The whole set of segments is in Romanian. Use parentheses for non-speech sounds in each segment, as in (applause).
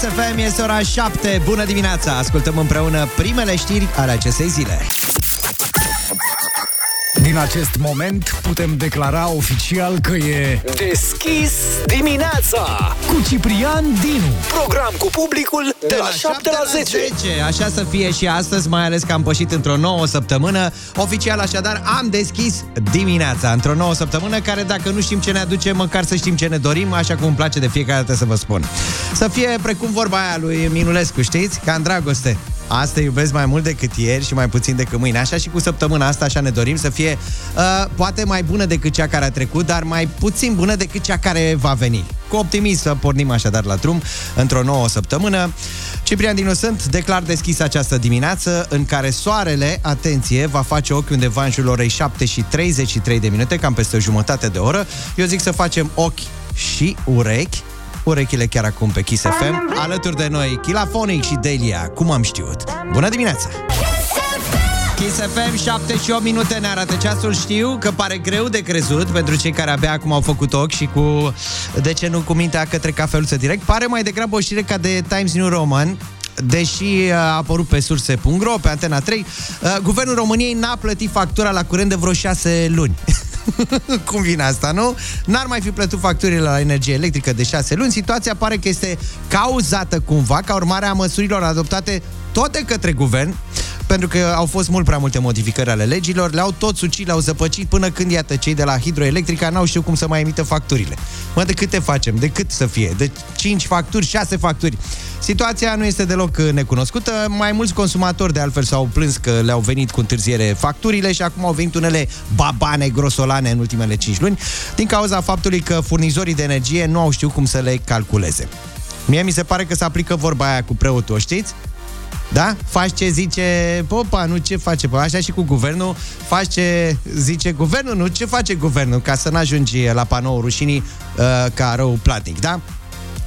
Kiss FM, este ora 7. Bună dimineața! Ascultăm împreună primele știri ale acestei zile. Din acest moment putem declara oficial că e Deschis dimineața cu Ciprian Dinu. Program cu publicul de, la 7 la 10 10. Așa să fie și astăzi, mai ales că am pășit într-o nouă săptămână. Oficial, așadar, am deschis dimineața, într-o nouă săptămână, care dacă nu știm ce ne aduce, măcar să știm ce ne dorim, așa cum îmi place de fiecare dată să vă spun. Să fie precum vorba aia lui Minulescu, știți? Ca în dragoste. Asta iubesc mai mult decât ieri și mai puțin decât mâine. Așa și cu săptămâna asta, așa ne dorim să fie uh, poate mai bună decât cea care a trecut, dar mai puțin bună decât cea care va veni. Cu optimism să pornim așadar la drum într-o nouă săptămână. Ciprian Dinu sunt, declar deschis această dimineață în care soarele, atenție, va face ochi undeva în jurul orei 7 și 33 de minute, cam peste o jumătate de oră. Eu zic să facem ochi și urechi urechile chiar acum pe Kiss FM. Alături de noi, Chilafonic și Delia, cum am știut. Bună dimineața! Kiss FM, 7 și 8 minute ne arată ceasul. Știu că pare greu de crezut pentru cei care abia acum au făcut ochi și cu, de ce nu, cu mintea către cafeluță direct. Pare mai degrabă o știre ca de Times New Roman, deși a apărut pe surse.ro, pe Antena 3, uh, Guvernul României n-a plătit factura la curent de vreo 6 luni. (laughs) (laughs) Cum vine asta, nu? N-ar mai fi plătit facturile la energie electrică de 6 luni. Situația pare că este cauzată cumva ca urmare a măsurilor adoptate tot de către guvern pentru că au fost mult prea multe modificări ale legilor, le-au tot sucit, le-au zăpăcit până când, iată, cei de la Hidroelectrica n-au știut cum să mai emită facturile. Mă, de câte facem? De cât să fie? De 5 facturi, 6 facturi. Situația nu este deloc necunoscută. Mai mulți consumatori, de altfel, s-au plâns că le-au venit cu întârziere facturile și acum au venit unele babane grosolane în ultimele 5 luni, din cauza faptului că furnizorii de energie nu au știut cum să le calculeze. Mie mi se pare că se aplică vorba aia cu preotul, o știți? Da? Faci ce zice popa, nu ce face popa. Așa și cu guvernul, faci ce zice guvernul, nu ce face guvernul, ca să n-ajungi la panou rușinii uh, ca rău platnic, da?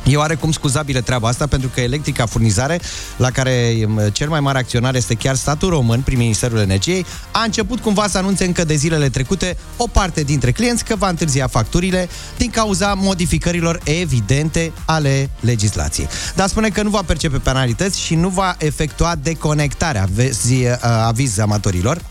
E oarecum scuzabilă treaba asta pentru că Electrica Furnizare, la care um, cel mai mare acționar este chiar statul român prin Ministerul Energiei, a început cumva să anunțe încă de zilele trecute o parte dintre clienți că va întârzia facturile din cauza modificărilor evidente ale legislației. Dar spune că nu va percepe penalități și nu va efectua deconectarea, vezi uh, aviz amatorilor.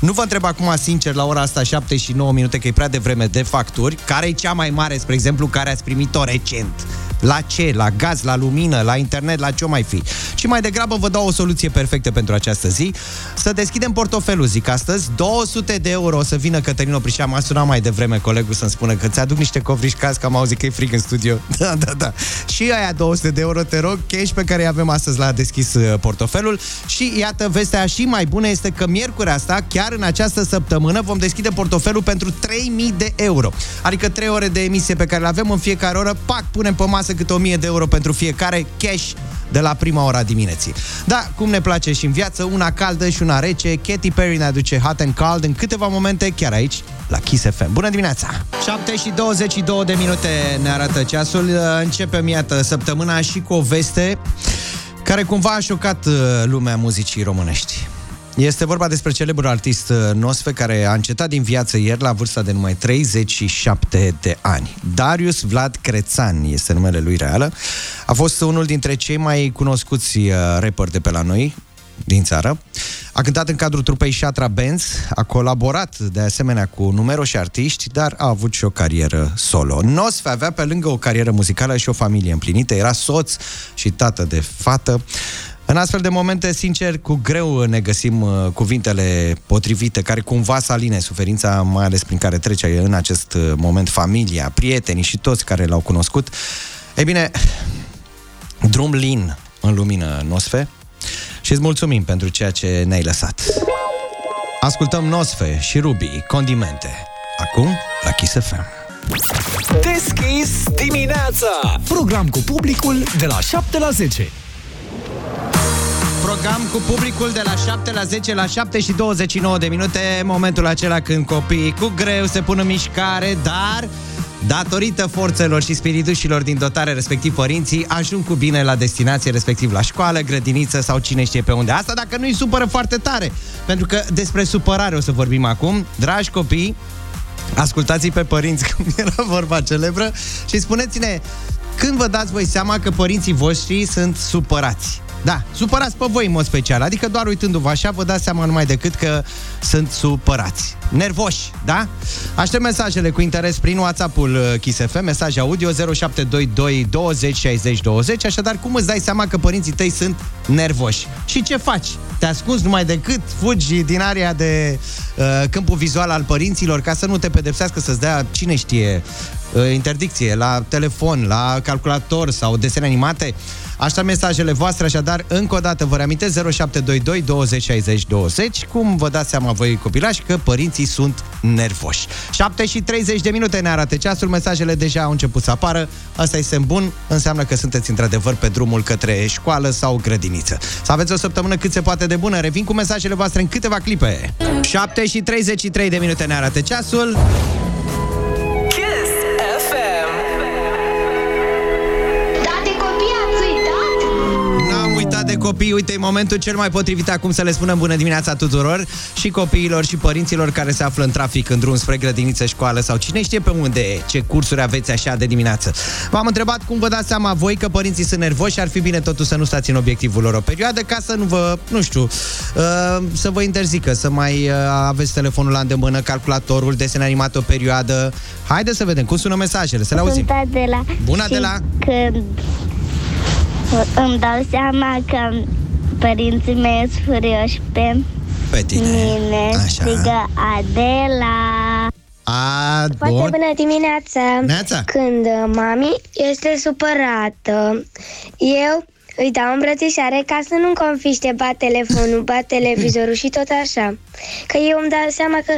Nu vă întreb acum sincer la ora asta 7 și 9 minute că e prea devreme de facturi, care e cea mai mare, spre exemplu, care ați primit-o recent la ce? La gaz, la lumină, la internet, la ce mai fi? Și mai degrabă vă dau o soluție perfectă pentru această zi. Să deschidem portofelul, zic astăzi. 200 de euro o să vină Cătălin Oprișa. M-a sunat mai devreme colegul să-mi spună că ți-aduc niște covriși caz, că am auzit că e frig în studio. (laughs) Da, da, da. Și aia 200 de euro, te rog, cash pe care îi avem astăzi la deschis uh, portofelul. Și iată, vestea și mai bună este că miercuri asta, chiar în această săptămână, vom deschide portofelul pentru 3000 de euro. Adică 3 ore de emisie pe care le avem în fiecare oră, pac, punem pe masă câte 1000 de euro pentru fiecare, cash de la prima ora dimineții. Da, cum ne place și în viață, una caldă și una rece, Katy Perry ne aduce Hot and Cold în câteva momente, chiar aici, la Kiss FM. Bună dimineața! 7 și 22 de minute ne arată ceasul. Începem, iată, săptămâna și cu o veste care cumva a șocat uh, lumea muzicii românești. Este vorba despre celebrul artist uh, Nosfe care a încetat din viață ieri la vârsta de numai 37 de ani. Darius Vlad Crețan este numele lui reală. A fost unul dintre cei mai cunoscuți uh, rapper de pe la noi, din țară. A cântat în cadrul trupei Shatra Benz, a colaborat de asemenea cu numeroși artiști, dar a avut și o carieră solo. Nosfe avea pe lângă o carieră muzicală și o familie împlinită, era soț și tată de fată. În astfel de momente, sincer, cu greu ne găsim uh, cuvintele potrivite care cumva să aline suferința, mai ales prin care trece în acest uh, moment familia, prietenii și toți care l-au cunoscut. Ei bine, drum lin în lumină, Nosfe, și îți mulțumim pentru ceea ce ne-ai lăsat. Ascultăm Nosfe și Ruby, Condimente. Acum, la Kiss FM. Deschis dimineața Program cu publicul de la 7 la 10. Program cu publicul de la 7 la 10 la 7 și 29 de minute, momentul acela când copiii cu greu se pun în mișcare, dar datorită forțelor și spiritușilor din dotare, respectiv părinții, ajung cu bine la destinație, respectiv la școală, grădiniță sau cine știe pe unde. Asta dacă nu-i supără foarte tare, pentru că despre supărare o să vorbim acum. Dragi copii, ascultați pe părinți, (laughs) cum era vorba celebră, și spuneți-ne când vă dați voi seama că părinții voștri sunt supărați. Da, supărați pe voi în mod special, adică doar uitându-vă așa vă dați seama numai decât că sunt supărați. Nervoși, da? Aștept mesajele cu interes prin WhatsApp-ul uh, Kiss FM, mesaj audio 0722 20 60 20, așadar cum îți dai seama că părinții tăi sunt nervoși? Și ce faci? Te ascunzi numai decât, fugi din area de uh, câmpul vizual al părinților ca să nu te pedepsească, să-ți dea, cine știe, uh, interdicție la telefon, la calculator sau desene animate? Așa mesajele voastre, așadar, încă o dată vă reamintesc 0722 20 60 20, cum vă dați seama voi copilași că părinții sunt nervoși. 7 și 30 de minute ne arată ceasul, mesajele deja au început să apară. Asta e semn bun, înseamnă că sunteți într-adevăr pe drumul către școală sau grădiniță. Să aveți o săptămână cât se poate de bună. Revin cu mesajele voastre în câteva clipe. 7 și 33 de minute ne arată ceasul. Copii, uite, e momentul cel mai potrivit acum să le spunem bună dimineața tuturor și copiilor și părinților care se află în trafic în drum spre grădiniță, școală sau cine știe pe unde, ce cursuri aveți așa de dimineață. V-am întrebat cum vă dați seama voi că părinții sunt nervoși și ar fi bine totuși să nu stați în obiectivul lor o perioadă ca să nu vă, nu știu, uh, să vă interzică, să mai uh, aveți telefonul la îndemână, calculatorul, desen animat o perioadă. Haideți să vedem cum sună mesajele, să le auzim. Sunt Adela. Bună, și Adela. când îmi dau seama că părinții mei sunt furioși pe Pe tine. mine, Așa. strigă Adela. A, Foarte bun. bună dimineața! Neața. Când uh, mami este supărată, eu îi dau îmbrățișare ca să nu-mi confiște ba telefonul, ba televizorul și tot așa. Că eu îmi dau seama că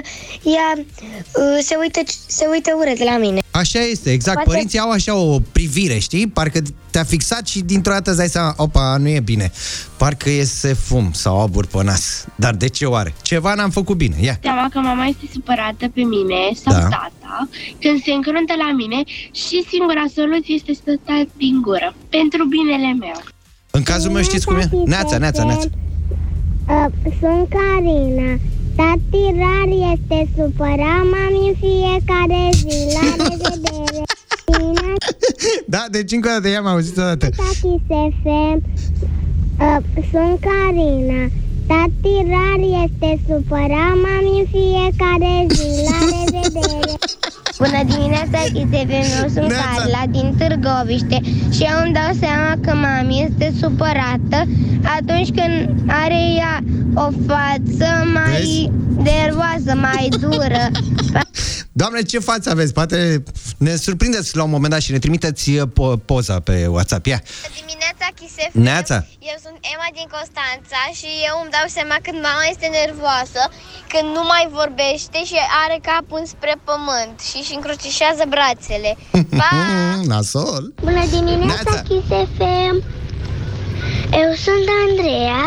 ea uh, se, uită, se uită urât la mine. Așa este, exact. Poate- Părinții au așa o privire, știi? Parcă te-a fixat și dintr-o dată îți dai seama, opa, nu e bine. Parcă iese fum sau abur pe nas. Dar de ce oare? Ceva n-am făcut bine. Ia. seama că mama este supărată pe mine sau Da. da. tata când se încruntă la mine și singura soluție este să tac din gură, pentru binele meu. În cazul meu știți cum e? Neața, neața, neața. Uh, sunt Carina. Tati rar este supărat, mami în fiecare zi. La (laughs) revedere! Bine, (laughs) Da, deci încă o dată, i-am auzit o dată. Tati FM. Uh, sunt Carina. Tati rar este supărat, mami în fiecare zi. La revedere! (laughs) Bună dimineața, ITV, eu sunt Neața. Carla din Târgoviște și eu îmi dau seama că mami este supărată atunci când are ea o față mai nervoasă, mai (laughs) dură. Doamne, ce față aveți? Poate ne surprindeți la un moment dat și ne trimiteți uh, po- poza pe WhatsApp. Ia. Dimineața, Chisef. Neața. Eu sunt Emma din Constanța și eu îmi dau seama când mama este nervoasă, când nu mai vorbește și are capul spre pământ și își încrucișează brațele. Pa! (laughs) Nasol. Bună dimineața, Neața. Kiss FM! Eu sunt Andreea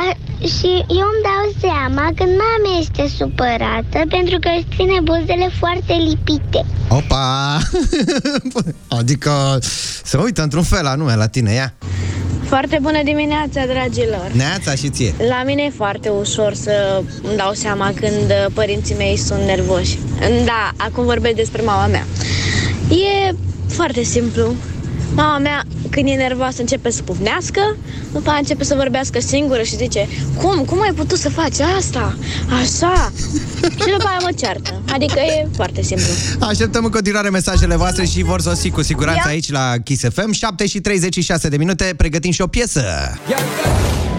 și eu îmi dau seama când mama este supărată pentru că își ține buzele foarte lipite. Opa! (laughs) adică se uită într-un fel anume la tine, ia. Foarte bună dimineața, dragilor! Neața și ție. La mine e foarte ușor să îmi dau seama când uh, părinții mei sunt nervoși. Da, acum vorbesc despre mama mea. E foarte simplu. Mama mea, când e nervoasă, începe să pufnească, după aia începe să vorbească singură și zice Cum? Cum ai putut să faci asta? Așa? și după aia mă ceartă. Adică e foarte simplu. Așteptăm în continuare mesajele voastre și vor sosi cu siguranță aici la Kiss FM. 7 și 36 de minute, pregătim și o piesă. Kiss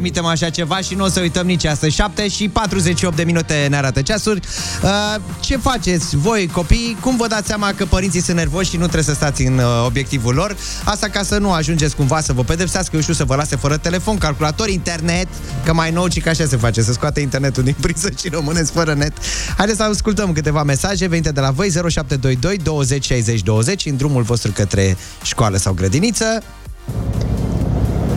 permitem așa ceva și nu o să uităm nici astăzi. 7 și 48 de minute ne arată ceasuri. Uh, ce faceți voi, copii? Cum vă dați seama că părinții sunt nervoși și nu trebuie să stați în uh, obiectivul lor? Asta ca să nu ajungeți cumva să vă pedepsească, eu știu, să vă lase fără telefon, calculator, internet, că mai nou, ci că așa se face, să scoate internetul din priză și rămâneți fără net. Haideți să ascultăm câteva mesaje venite de la voi 0722 20 60 20 în drumul vostru către școală sau grădiniță.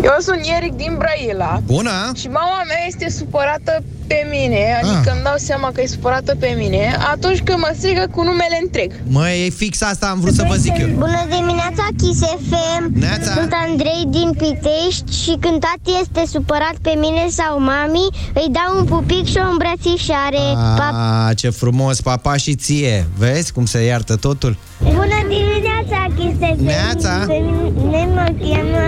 Eu sunt Eric din Brăila. Bună! Și mama mea este supărată pe mine, adică Ah. îmi dau seama că e supărată pe mine, atunci când mă strigă cu numele întreg. Măi, e fix asta am vrut să vă zic eu. Bună dimineața, Kiss FM! Neața. Sunt Andrei din Pitești și când tati este supărat pe mine sau mami, îi dau un pupic și o îmbrățișare. Pa- A, ce frumos, papa și ție. Vezi cum se iartă totul? Bună dimineața, Kiss FM! Neața. Pe mine mă cheamă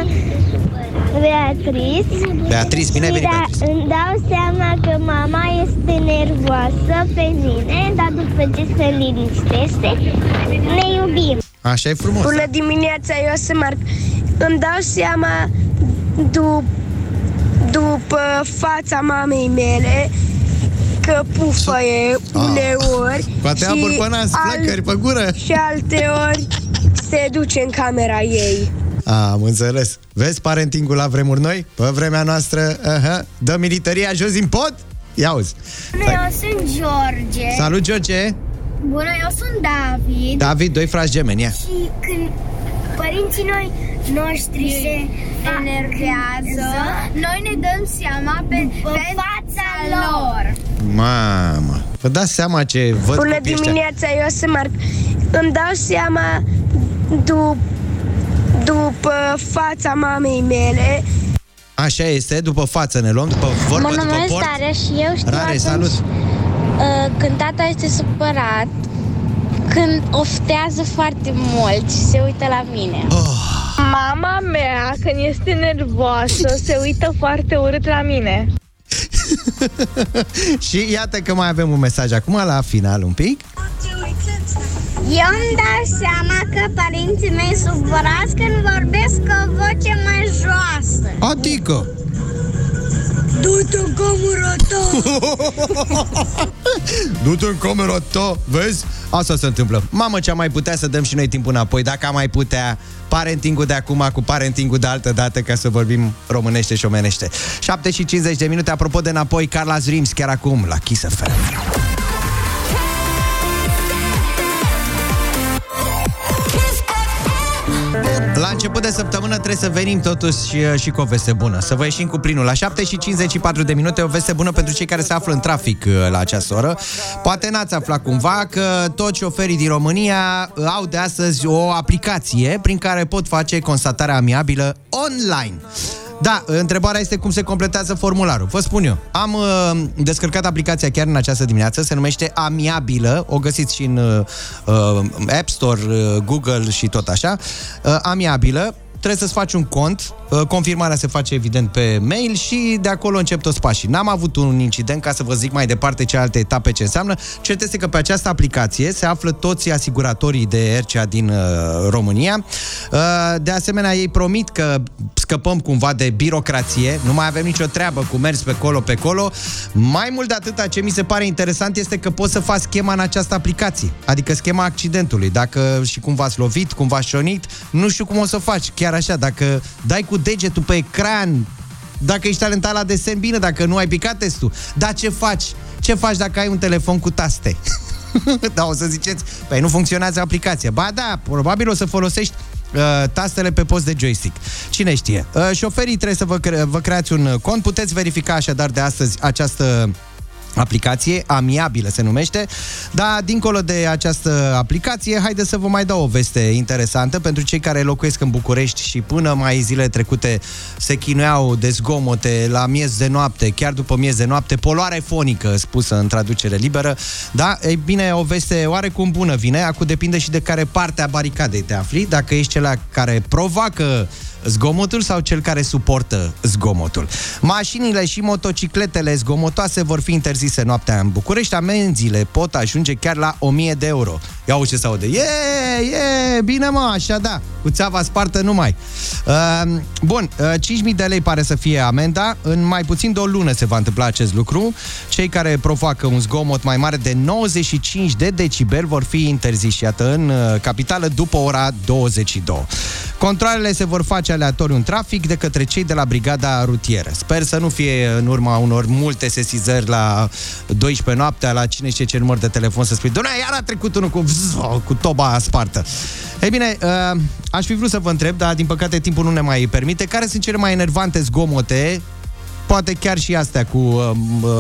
Beatrice. Beatrice, bine ai Și venit, da, Beatrice. îmi dau seama că mama este nervoasă pe mine, dar după ce se liniștește, ne iubim. Așa e frumos. Bună dimineața, eu sunt Marc. Îmi dau seama dup- după fața mamei mele că pufăie uneori Poate și apăr pe nas, flăcări pe gură. și alte ori se duce în camera ei. A, am înțeles. Vezi parentingul la vremuri noi? Pe vremea noastră, uh-huh. dă militaria jos din pod? Ia uzi. Bună, eu sunt George. Salut, George! Bună, eu sunt David. David, doi frați gemeni, ia. Și când părinții noi noștri se enervează, noi ne dăm seama pe, pe fața lor. Mamă, vă dați seama ce văd Bună copiii ăștia? dimineața, eu sunt Marc. Îmi dau seama dup- după fața mamei mele Așa este, după față ne luăm, după vorbă, mă după numesc port. Tare și eu știu Rare, atunci salut! uh, când tata este supărat, când oftează foarte mult și se uită la mine. Mama mea, când este nervoasă, se uită foarte urât la mine. (laughs) și iată că mai avem un mesaj acum la final un pic. Eu îmi dau seama că părinții mei supărați când vorbesc cu o voce mai joasă. Adică? Du-te în camera ta! (laughs) Du-te în camera ta, vezi? Asta se întâmplă. Mamă, ce am mai putea să dăm și noi timpul înapoi, dacă am mai putea parentingul de acum cu parentingul de altă dată, ca să vorbim românește și omenește. 7 și 50 de minute, apropo de înapoi, Carla Zrims, chiar acum, la Kiss FM. La început de săptămână trebuie să venim totuși și, și cu o veste bună. Să vă ieșim cu plinul. La 7 și 54 de minute o veste bună pentru cei care se află în trafic uh, la această oră. Poate n-ați aflat cumva că toți șoferii din România uh, au de astăzi o aplicație prin care pot face constatarea amiabilă online. Da, întrebarea este cum se completează formularul. Vă spun eu. Am uh, descărcat aplicația chiar în această dimineață, se numește Amiabilă, o găsiți și în uh, uh, App Store, uh, Google și tot așa. Uh, Amiabilă, trebuie să-ți faci un cont, uh, confirmarea se face evident pe mail și de acolo încep toți pașii. N-am avut un incident ca să vă zic mai departe ce alte etape ce înseamnă. Cert este că pe această aplicație se află toți asiguratorii de RCA din uh, România. Uh, de asemenea, ei promit că scăpăm cumva de birocrație, nu mai avem nicio treabă cu mers pe colo, pe colo. Mai mult de atâta, ce mi se pare interesant este că poți să faci schema în această aplicație, adică schema accidentului. Dacă și cum v-ați lovit, cum v-ați șonit, nu știu cum o să faci, chiar așa, dacă dai cu degetul pe ecran, dacă ești talentat la desen, bine, dacă nu ai picat testul. Dar ce faci? Ce faci dacă ai un telefon cu taste? (laughs) da, o să ziceți, păi nu funcționează aplicația. Ba da, probabil o să folosești uh, tastele pe post de joystick. Cine știe? Uh, șoferii trebuie să vă, cre- vă creați un uh, cont. Puteți verifica așadar de astăzi această aplicație, amiabilă se numește, dar dincolo de această aplicație, haide să vă mai dau o veste interesantă. Pentru cei care locuiesc în București și până mai zile trecute se chinuiau de zgomote la miez de noapte, chiar după miez de noapte, poluare fonică, spusă în traducere liberă, da? Ei bine, o veste oarecum bună vine, acum depinde și de care parte a baricadei te afli, dacă ești cel care provoacă zgomotul sau cel care suportă zgomotul. Mașinile și motocicletele zgomotoase vor fi interzise noaptea în București. Amenziile pot ajunge chiar la 1000 de euro. Ia uite ce se aude. E, e, bine mă, așa da. Cu țeava spartă numai. Uh, bun, uh, 5.000 de lei pare să fie amenda. În mai puțin de o lună se va întâmpla acest lucru. Cei care provoacă un zgomot mai mare de 95 de decibel vor fi interziși, iată, în uh, capitală după ora 22. Controlele se vor face aleatoriu în trafic de către cei de la brigada rutieră. Sper să nu fie în urma unor multe sesizări la 12 noaptea, la cine știe ce număr de telefon să spui, doamne, iar a trecut unul cu, vzz, cu toba spartă. Ei bine, uh, aș fi vrut să vă întreb, dar din păcate timpul nu ne mai permite, care sunt cele mai enervante zgomote poate chiar și astea cu uh,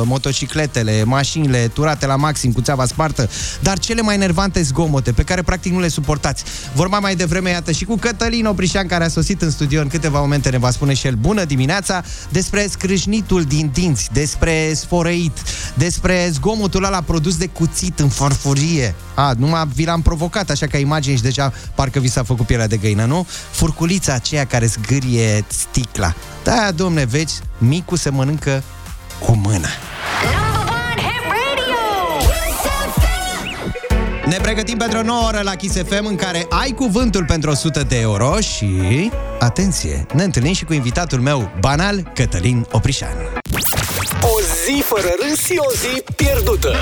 motocicletele, mașinile turate la maxim, cu țeava spartă, dar cele mai enervante zgomote pe care practic nu le suportați. Vorba mai devreme, iată, și cu Cătălin Oprișan, care a sosit în studio în câteva momente, ne va spune și el bună dimineața, despre scrâșnitul din dinți, despre sfărăit, despre zgomotul ăla produs de cuțit în farfurie. A, numai vi l-am provocat, așa ca imagine și deja parcă vi s-a făcut pielea de găină, nu? Furculița aceea care zgârie sticla. Da, domne, vezi, micul se mănâncă cu mâna. Ne pregătim pentru o nouă oră la Kiss FM în care ai cuvântul pentru 100 de euro și, atenție, ne întâlnim și cu invitatul meu banal, Cătălin Oprișan. O zi fără râs și o zi pierdută.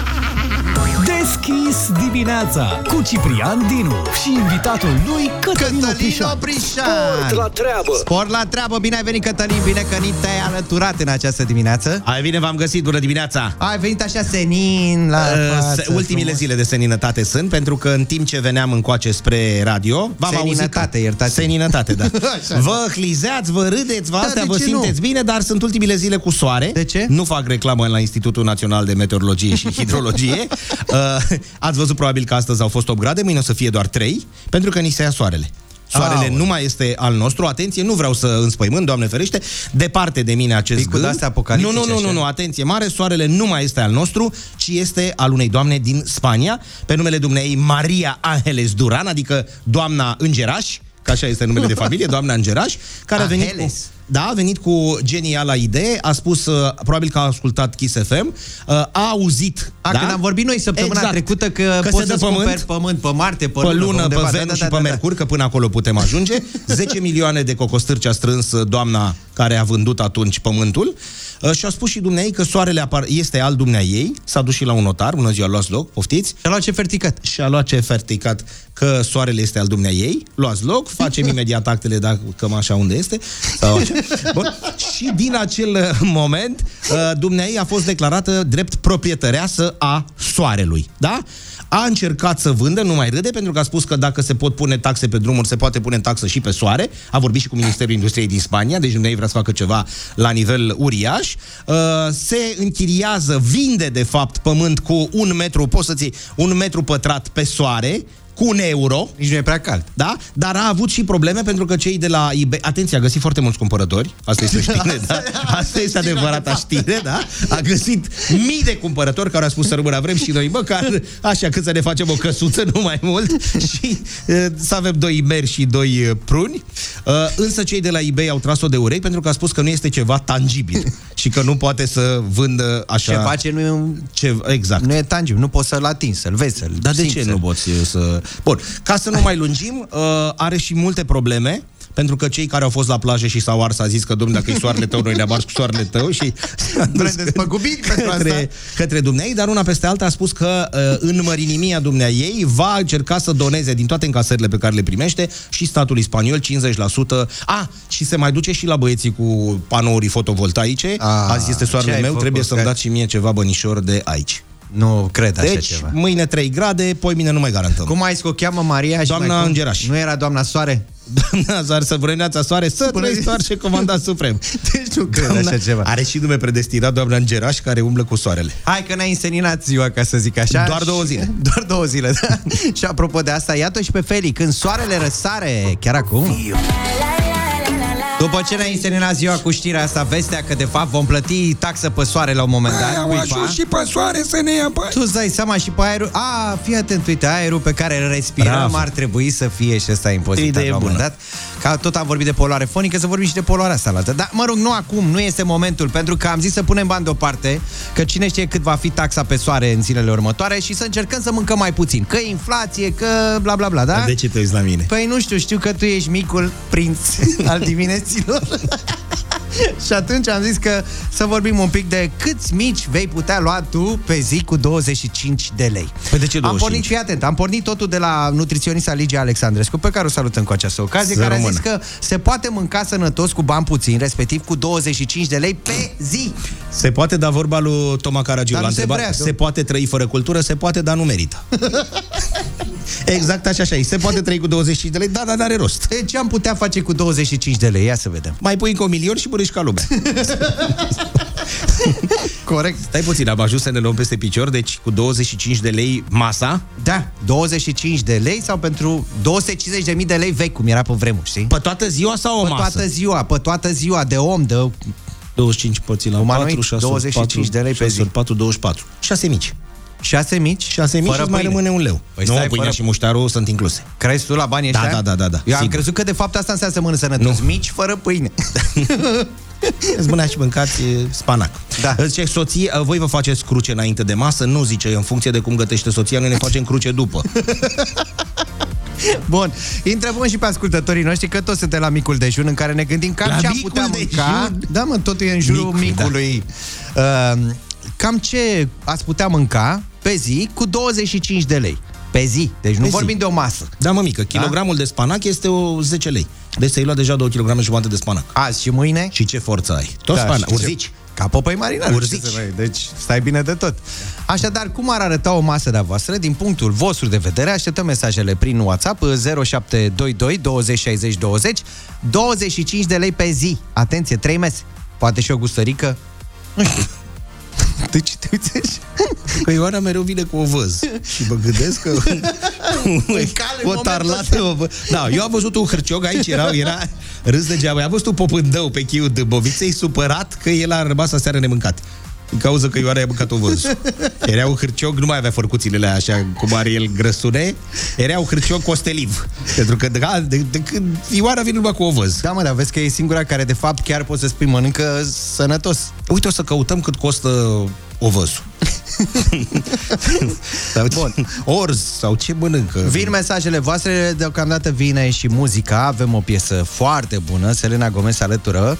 Deschis dimineața cu Ciprian Dinu și invitatul lui Cătălin, Cătălin Oprișan. Oprișan! Sport la treabă! Sport la treabă, bine ai venit Cătălin, bine că ni te-ai alăturat în această dimineață. Ai bine, v-am găsit, bună dimineața! Ai venit așa senin la Uh, față, se- ultimile frumos. zile de seninătate sunt, pentru că în timp ce veneam încoace spre radio, v-am auzit Seninătate, că... iertați. Seninătate, da. (laughs) Așa. vă hlizeați, vă râdeți, vă Da, astea, de vă ce simteți nu? bine, dar sunt ultimile zile cu soare. De ce? Nu fac reclamă la Institutul Național de Meteorologie și Hidrologie. (laughs) uh, ați văzut probabil că astăzi au fost 8 grade, mâine o să fie doar 3, pentru că ni se ia soarele. Soarele Aoleu. nu mai este al nostru. Atenție, nu vreau să înspăimânt, Doamne ferește, departe de mine acest Picul gând. de-astea apocaliptice, Nu, nu, nu, nu, așa. nu, atenție mare, soarele nu mai este al nostru, ci este al unei doamne din Spania, pe numele dumneei Maria Angeles Duran, adică doamna Îngeraș, că așa este numele de familie, doamna Îngeraș, care a venit cu, Angeles. Da, a venit cu geniala idee, a spus, uh, probabil că a ascultat Kiss FM, uh, a auzit, A, da? când am vorbit noi săptămâna Exact. trecută că, Că poți se dă să pământ, cumperi pământ pe Marte, pe, pe lună, pe undeva. Da, Venus și pe Mercur, că până acolo putem ajunge. (laughs) 10 milioane de cocostârci a strâns uh, doamna care a vândut atunci pământul uh, și a spus și dumneai că soarele apar- este al dumneai. S-a dus și la un notar, bună ziua, luați loc, poftiți. Și-a luat ce ferticat. Și a luat ce ferticat că soarele este al dumneai. Luați loc, facem (laughs) imediat actele dacă cam așa unde este. Sau așa. Bun. Și din acel uh, moment, uh, dumneai a fost declarată drept proprietăreasă a soarelui. Da? A încercat să vândă, nu mai râde, pentru că a spus că dacă se pot pune taxe pe drumuri, se poate pune taxă și pe soare. A vorbit și cu Ministerul Industriei din Spania, deci dumneai vrea să facă ceva la nivel uriaș. Uh, se închiriază, vinde de fapt pământ cu un metru, poți să ții un metru pătrat pe soare, cu un euro, Nici nu e prea cald. da? Dar a avut și probleme pentru că cei de la eBay... Atenție, a găsit foarte mulți cumpărători. Asta este o știre, da? (laughs) Asta este adevărata știre, da? A găsit mii de cumpărători care au spus să rămână vrem și noi, măcar așa cât să ne facem o căsuță, nu mai mult, (laughs) și uh, să avem doi meri și doi uh, pruni. Uh, însă cei de la eBay au tras-o de urechi pentru că a spus că nu este ceva tangibil (laughs) și că nu poate să vândă așa... Ceva ce nu e, Ce, exact. nu e tangibil, nu poți să-l atingi, să-l vezi, să-l Dar de simți, ce să-l- nu poți să... Bun, ca să nu mai lungim, uh, are și multe probleme, pentru că cei care au fost la plajă și s-au ars a zis că, domnule, dacă e soarele tău, noi ne-am ars cu soarele tău și (laughs) s-a dus Vrem despăgubiri pentru asta? către, către dumneai, dar una peste alta a spus că uh, în mărinimia dumneai va încerca să doneze din toate încasările pe care le primește și statului spaniol 50%. A, și se mai duce și la băieții cu panouri fotovoltaice. A, Azi este ce soarele ai meu, făcut, trebuie să-mi că- dați și mie ceva bănișor de aici. Nu cred așa Deci, ceva. mâine 3 grade, poi mine nu mai garantăm. Cum ai zis că o cheamă Maria și Doamna mai cum? Îngeraș. Nu era doamna Soare? Doamna Azar să vrăneața soare, să Bună trăiți zi. doar și comandat suprem. Deci nu cred așa ceva. Are și nume predestinat doamna Îngeraș care umblă cu soarele. Hai că ne-ai înseninat ziua, ca să zic așa. Doar două zile. (laughs) Doar două zile, da. (laughs) și apropo de asta, iată și pe Feli, când soarele răsare, chiar acum. După ce ne-ai înseninat ziua cu știrea asta, vestea că de fapt vom plăti taxă pe soare la un moment dat. Au cuiva. ajuns și pe soare să ne ia bani. Tu îți dai seama și pe aerul A, fii atent, uite, aerul pe care îl respirăm Bravo. ar trebui să fie și ăsta impozitat Idee la un moment bună. Dat. Ca tot am vorbit de poluare fonică, să vorbim și de poluarea asta la altă. Dar, mă rog, nu acum, nu este momentul, pentru că am zis să punem bani deoparte, că cine știe cât va fi taxa pe soare în zilele următoare și să încercăm să mâncăm mai puțin. Că e inflație, că bla bla bla, da? De ce te uiți la mine? Păi nu știu, știu că tu ești micul prinț (laughs) al dimineților. (laughs) și atunci am zis că să vorbim un pic de câți mici vei putea lua tu pe zi cu 25 de lei. Păi de ce Am 25? pornit, fii atent, am pornit totul de la nutriționista Ligia Alexandrescu, pe care o salutăm cu această ocazie, Să care a rămână. Zis că se poate mânca sănătos cu bani puțini, respectiv cu 25 de lei pe zi. Se poate da vorba lui Toma Caragiu Dar la nu se întrebat. vrea, că- Se poate trăi fără cultură, se poate, dar nu merită. (laughs) Exact așa, așa. Se poate trăi cu 25 de lei, da, dar n-are rost. E, ce am putea face cu 25 de lei? Ia să vedem. Mai pui încă un milion și mănânci ca lumea. (laughs) (laughs) Corect. Stai puțin, am ajuns să ne luăm peste picior, deci cu 25 de lei masa. Da, 25 de lei sau pentru 250.000 de lei vechi, cum era pe vremuri, știi? Pe toată ziua sau o Pe masă? toată ziua, pe toată ziua, de om, de 25 părți la Umanoid, 4, 6, 25 de lei pe zi. 4, 24. 6 mici. 6 mici? 6 mici Fără și îți mai pâine. rămâne un leu. Păi nu, stai, pâinea fără- și muștarul sunt incluse. Crezi tu la banii Da, ăștia? da, da, da, da, Eu am sigur. crezut că de fapt asta înseamnă să mănânci sănătos. Mici fără pâine. (laughs) (laughs) Îți mâna și mâncați e, spanac. Da. Îți zice, soție, voi vă faceți cruce înainte de masă? Nu, zice, în funcție de cum gătește soția, noi ne facem cruce după. (laughs) Bun, îi întrebăm și pe ascultătorii noștri că toți suntem la micul dejun în care ne gândim cam La ce am micul putea mânca. dejun? Da, mă, totul e în jurul Micul, micului. Uh, cam ce ați putea mânca pe zi cu 25 de lei. Pe zi. Deci nu Pe zi. vorbim de o masă. Da, mă, mică, kilogramul de spanac este o 10 lei. Deci ți-ai luat deja 2 kg jumate de spanac. Azi și mâine? Și ce forță ai? Tot Da, spanac, și ce- urzici. Ca popăi marinari. Urzici. ce să mai- Deci stai bine de tot. Așadar, cum ar arăta o masă de-a voastră din punctul vostru de vedere? Așteptăm mesajele prin WhatsApp 0722 20 60 20 25 de lei pe zi. Atenție, 3 mese. Poate și o gustărică? Nu știu. De ce te uiți așa? Că Ioana mereu vine cu o văz. Și mă gândesc că... (laughs) cale în o momentul tarlată o văz. Da, eu am văzut un hârciog aici, era, era râs degeaba. Am văzut un popândău pe chiul dâmboviței, supărat că el a rămas aseară nemâncat. Din cauza că Ioana i-a mâncat o văz. Era un hârciog, nu mai avea fărcuțile alea așa cum are el grăsune, era un hârciog costeliv. Pentru că de, de, de când Ioana vine numai cu o văz. Da, mă, dar vezi că e singura care, de fapt, chiar poți să spui mănâncă sănătos. Uite, o să căutăm cât costă o văzul. Sau (laughs) Bun. Orz sau ce mănâncă. Vin mesajele voastre, deocamdată vine și muzica. Avem o piesă foarte bună, Selena Gomez se alătură.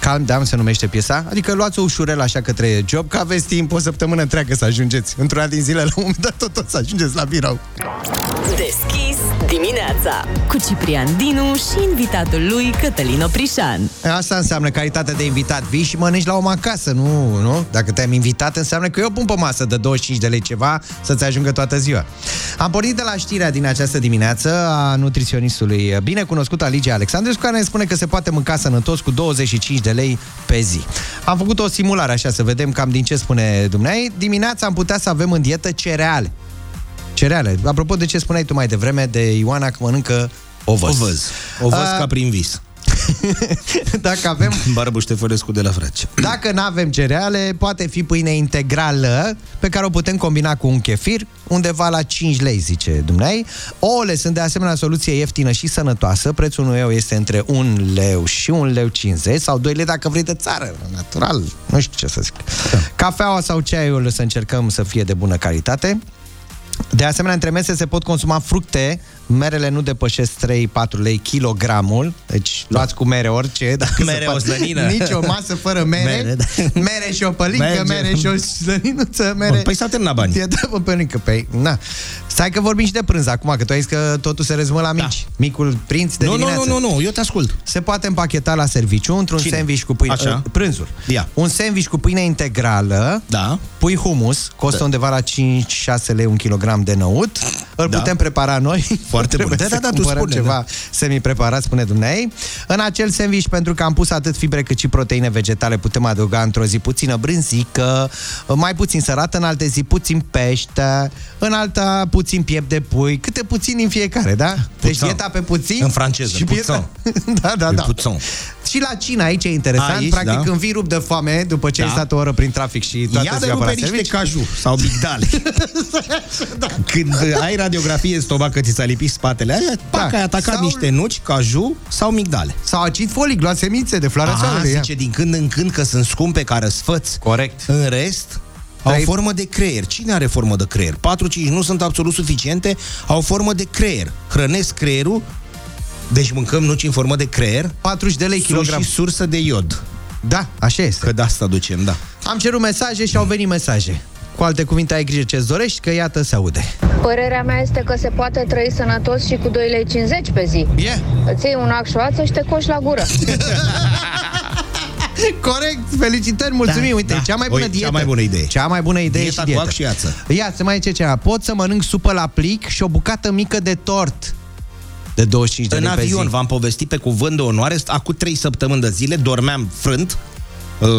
Calm Down se numește piesa. Adică luați-o ușurel așa către job, că aveți timp o săptămână întreagă să ajungeți. Într-una din zile, la un moment dat, tot, tot să ajungeți la birou. Deschis dimineața cu Ciprian Dinu și invitatul lui Cătălin Oprișan. Asta înseamnă calitate de invitat. Vii și mănânci la om acasă, nu? nu? Dacă te-am invitat, înseamnă că eu pun pe masă de 25 de lei ceva să-ți ajungă toată ziua. Am pornit de la știrea din această dimineață a nutriționistului binecunoscut Aligia Alexandrescu, care ne spune că se poate mânca sănătos cu 25 de lei pe zi. Am făcut o simulare așa să vedem cam din ce spune dumneai. Dimineața am putea să avem în dietă cereale. Cereale. Apropo de ce spuneai tu mai devreme de Ioana că mănâncă ovăz. O văz. O văz A- ca prin vis. (laughs) Dacă avem (laughs) Barbu Ștefărescu de la Fraci. Dacă nu avem cereale, poate fi pâine integrală pe care o putem combina cu un chefir, undeva la 5 lei, zice dumneai. Ouăle sunt de asemenea soluție ieftină și sănătoasă. Prețul unui ou este între 1 leu și 1 leu 50 sau 2 lei dacă vrei de țară, natural. Nu știu ce să zic. Cafeaua sau ceaiul să încercăm să fie de bună calitate. De asemenea, între mese se pot consuma fructe. Merele nu depășesc 3-4 lei kilogramul. Deci luați cu mere orice. (laughs) Dacă Mere, se poate. o slănină. Nici o masă fără mere. Mere, da. (laughs) mere și o pălincă, Merge. mere și o slăninuță, mere. Păi s-a terminat banii. E, da, bă, pălincă, pe na. Stai că vorbim și de prânz acum, că tu ai zis că totul se rezumă la mici. Micul prinț de Da. Nu, nu, dimineață. nu, nu, nu, eu te ascult. Se poate împacheta la serviciu într-un Cine? sandwich cu pâine. Așa. uh, Prânzul. Ia. Un sandwich cu pâine integrală. Da. Pui humus, costă Da. undeva la 5-6 lei un kilogram de năut. Îl Da. putem prepara noi. Foarte bun. Trebuie Da, să da, da, tu cumpărăm spune, ceva da. semi-preparat, spune dumneai. În acel sandwich, pentru că am pus atât fibre cât și proteine vegetale, putem adăuga într-o zi puțină brânzică, mai puțin sărată, în alte zi puțin pește, în alta puțin piept de pui, câte puțin în fiecare, da? Deci Puțin. dieta pe puțin. În franceză, și dieta... (laughs) da, da, Pe da. puțin. Și la cina aici e interesant, Aici, practic da. când vii rup de foame, după ce Da. ai stat o oră prin trafic și toată Ia de ziua pe la rupe niște serviciu, caju sau migdale. (laughs) Când ai radiografie în stomac că ți s-a lipit spatele aia, pac, Da. ai atacat Sau- niște nuci, caju sau migdale. Sau acid folic, lua semințe de floarea Aha, soarelui. ia. zice din când în când că sunt scumpe ca răsfăți. Corect. În rest, au Trei- formă de creier. Cine are formă de creier? 4-5 nu sunt absolut suficiente, au formă de creier. Hrănesc creierul, deci mâncăm nuci în formă de creier, 40 de lei sunt kilogram. și sursă de iod. Da, așa este. Că de asta ducem, da. Am cerut mesaje și au venit mesaje. Cu alte cuvinte, ai grijă ce-ți dorești, că iată se aude. Părerea mea este că se poate trăi sănătos și cu 2,50 lei pe zi. E? Îți iei un acșoață și te coși la gură. (laughs) Corect, felicitări, mulțumim. Da, Uite, da. cea mai bună Oi, cea dietă. mai bună idee. Cea mai bună idee Dieta și cu dietă. ac și iață. Ia, să mai ce ceva. Pot să mănânc supă la plic și o bucată mică de tort. De 25 de În lei pe avion, zi. v-am povestit pe cuvânt de onoare, acum trei săptămâni de zile dormeam frânt uh,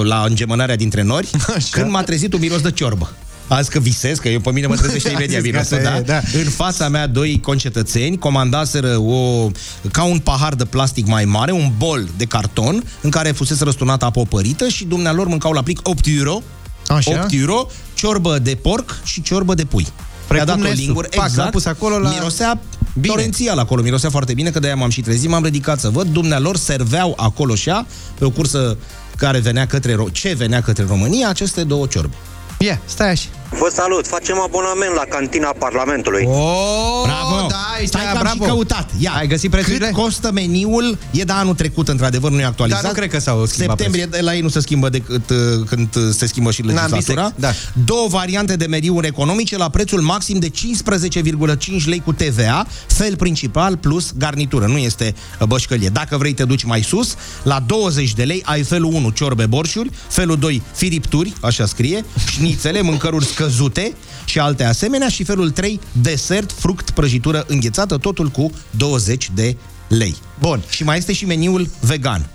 la îngemânarea dintre nori, (laughs) când m-a trezit un miros de ciorbă. Azi că visez, că eu pe mine mă trezește Ai (laughs) imediat zis că mirosul, asta da? e, da. În fața mea doi concetățeni comandaseră o, ca un pahar de plastic mai mare, un bol de carton în care fusese răsturnată apă opărită și dumnealor mâncau la plic 8 euro, Așa. 8 euro, ciorbă de porc și ciorbă de pui. Precum Mi-a dat o Nestu. lingură, Pac, exact. l-a pus acolo la- Mirosea Bine. bine. torențial acolo, mirosea foarte bine, că de-aia m-am și trezit, m-am ridicat să văd, dumnealor serveau acolo și pe o cursă care venea către, Ro- ce venea către România, aceste două ciorbe. Ia, stai așa. Vă salut, facem abonament la cantina Parlamentului. Oh, Bravo! da, aici, Stai că am bravo. și căutat. Ia. Ai găsit prețurile? Cât costă meniul? E de anul trecut, într-adevăr, nu e actualizat. Dar nu cred că s-au schimbat Septembrie, de la ei nu se schimbă decât uh, când uh, se schimbă și legislatura. bisec, da. Două variante de meniuri economice la prețul maxim de 15,5 lei cu TVA, fel principal plus garnitură. Nu este uh, bășcălie. Dacă vrei te duci mai sus, la 20 de lei ai felul 1 ciorbe borșuri, felul 2 firipturi, așa scrie, șnițele, mâncăruri scăzute și alte asemenea și felul 3 desert, fruct, prăjitură înghețată, totul cu 20 de lei. Bun. Și mai este și meniul vegan.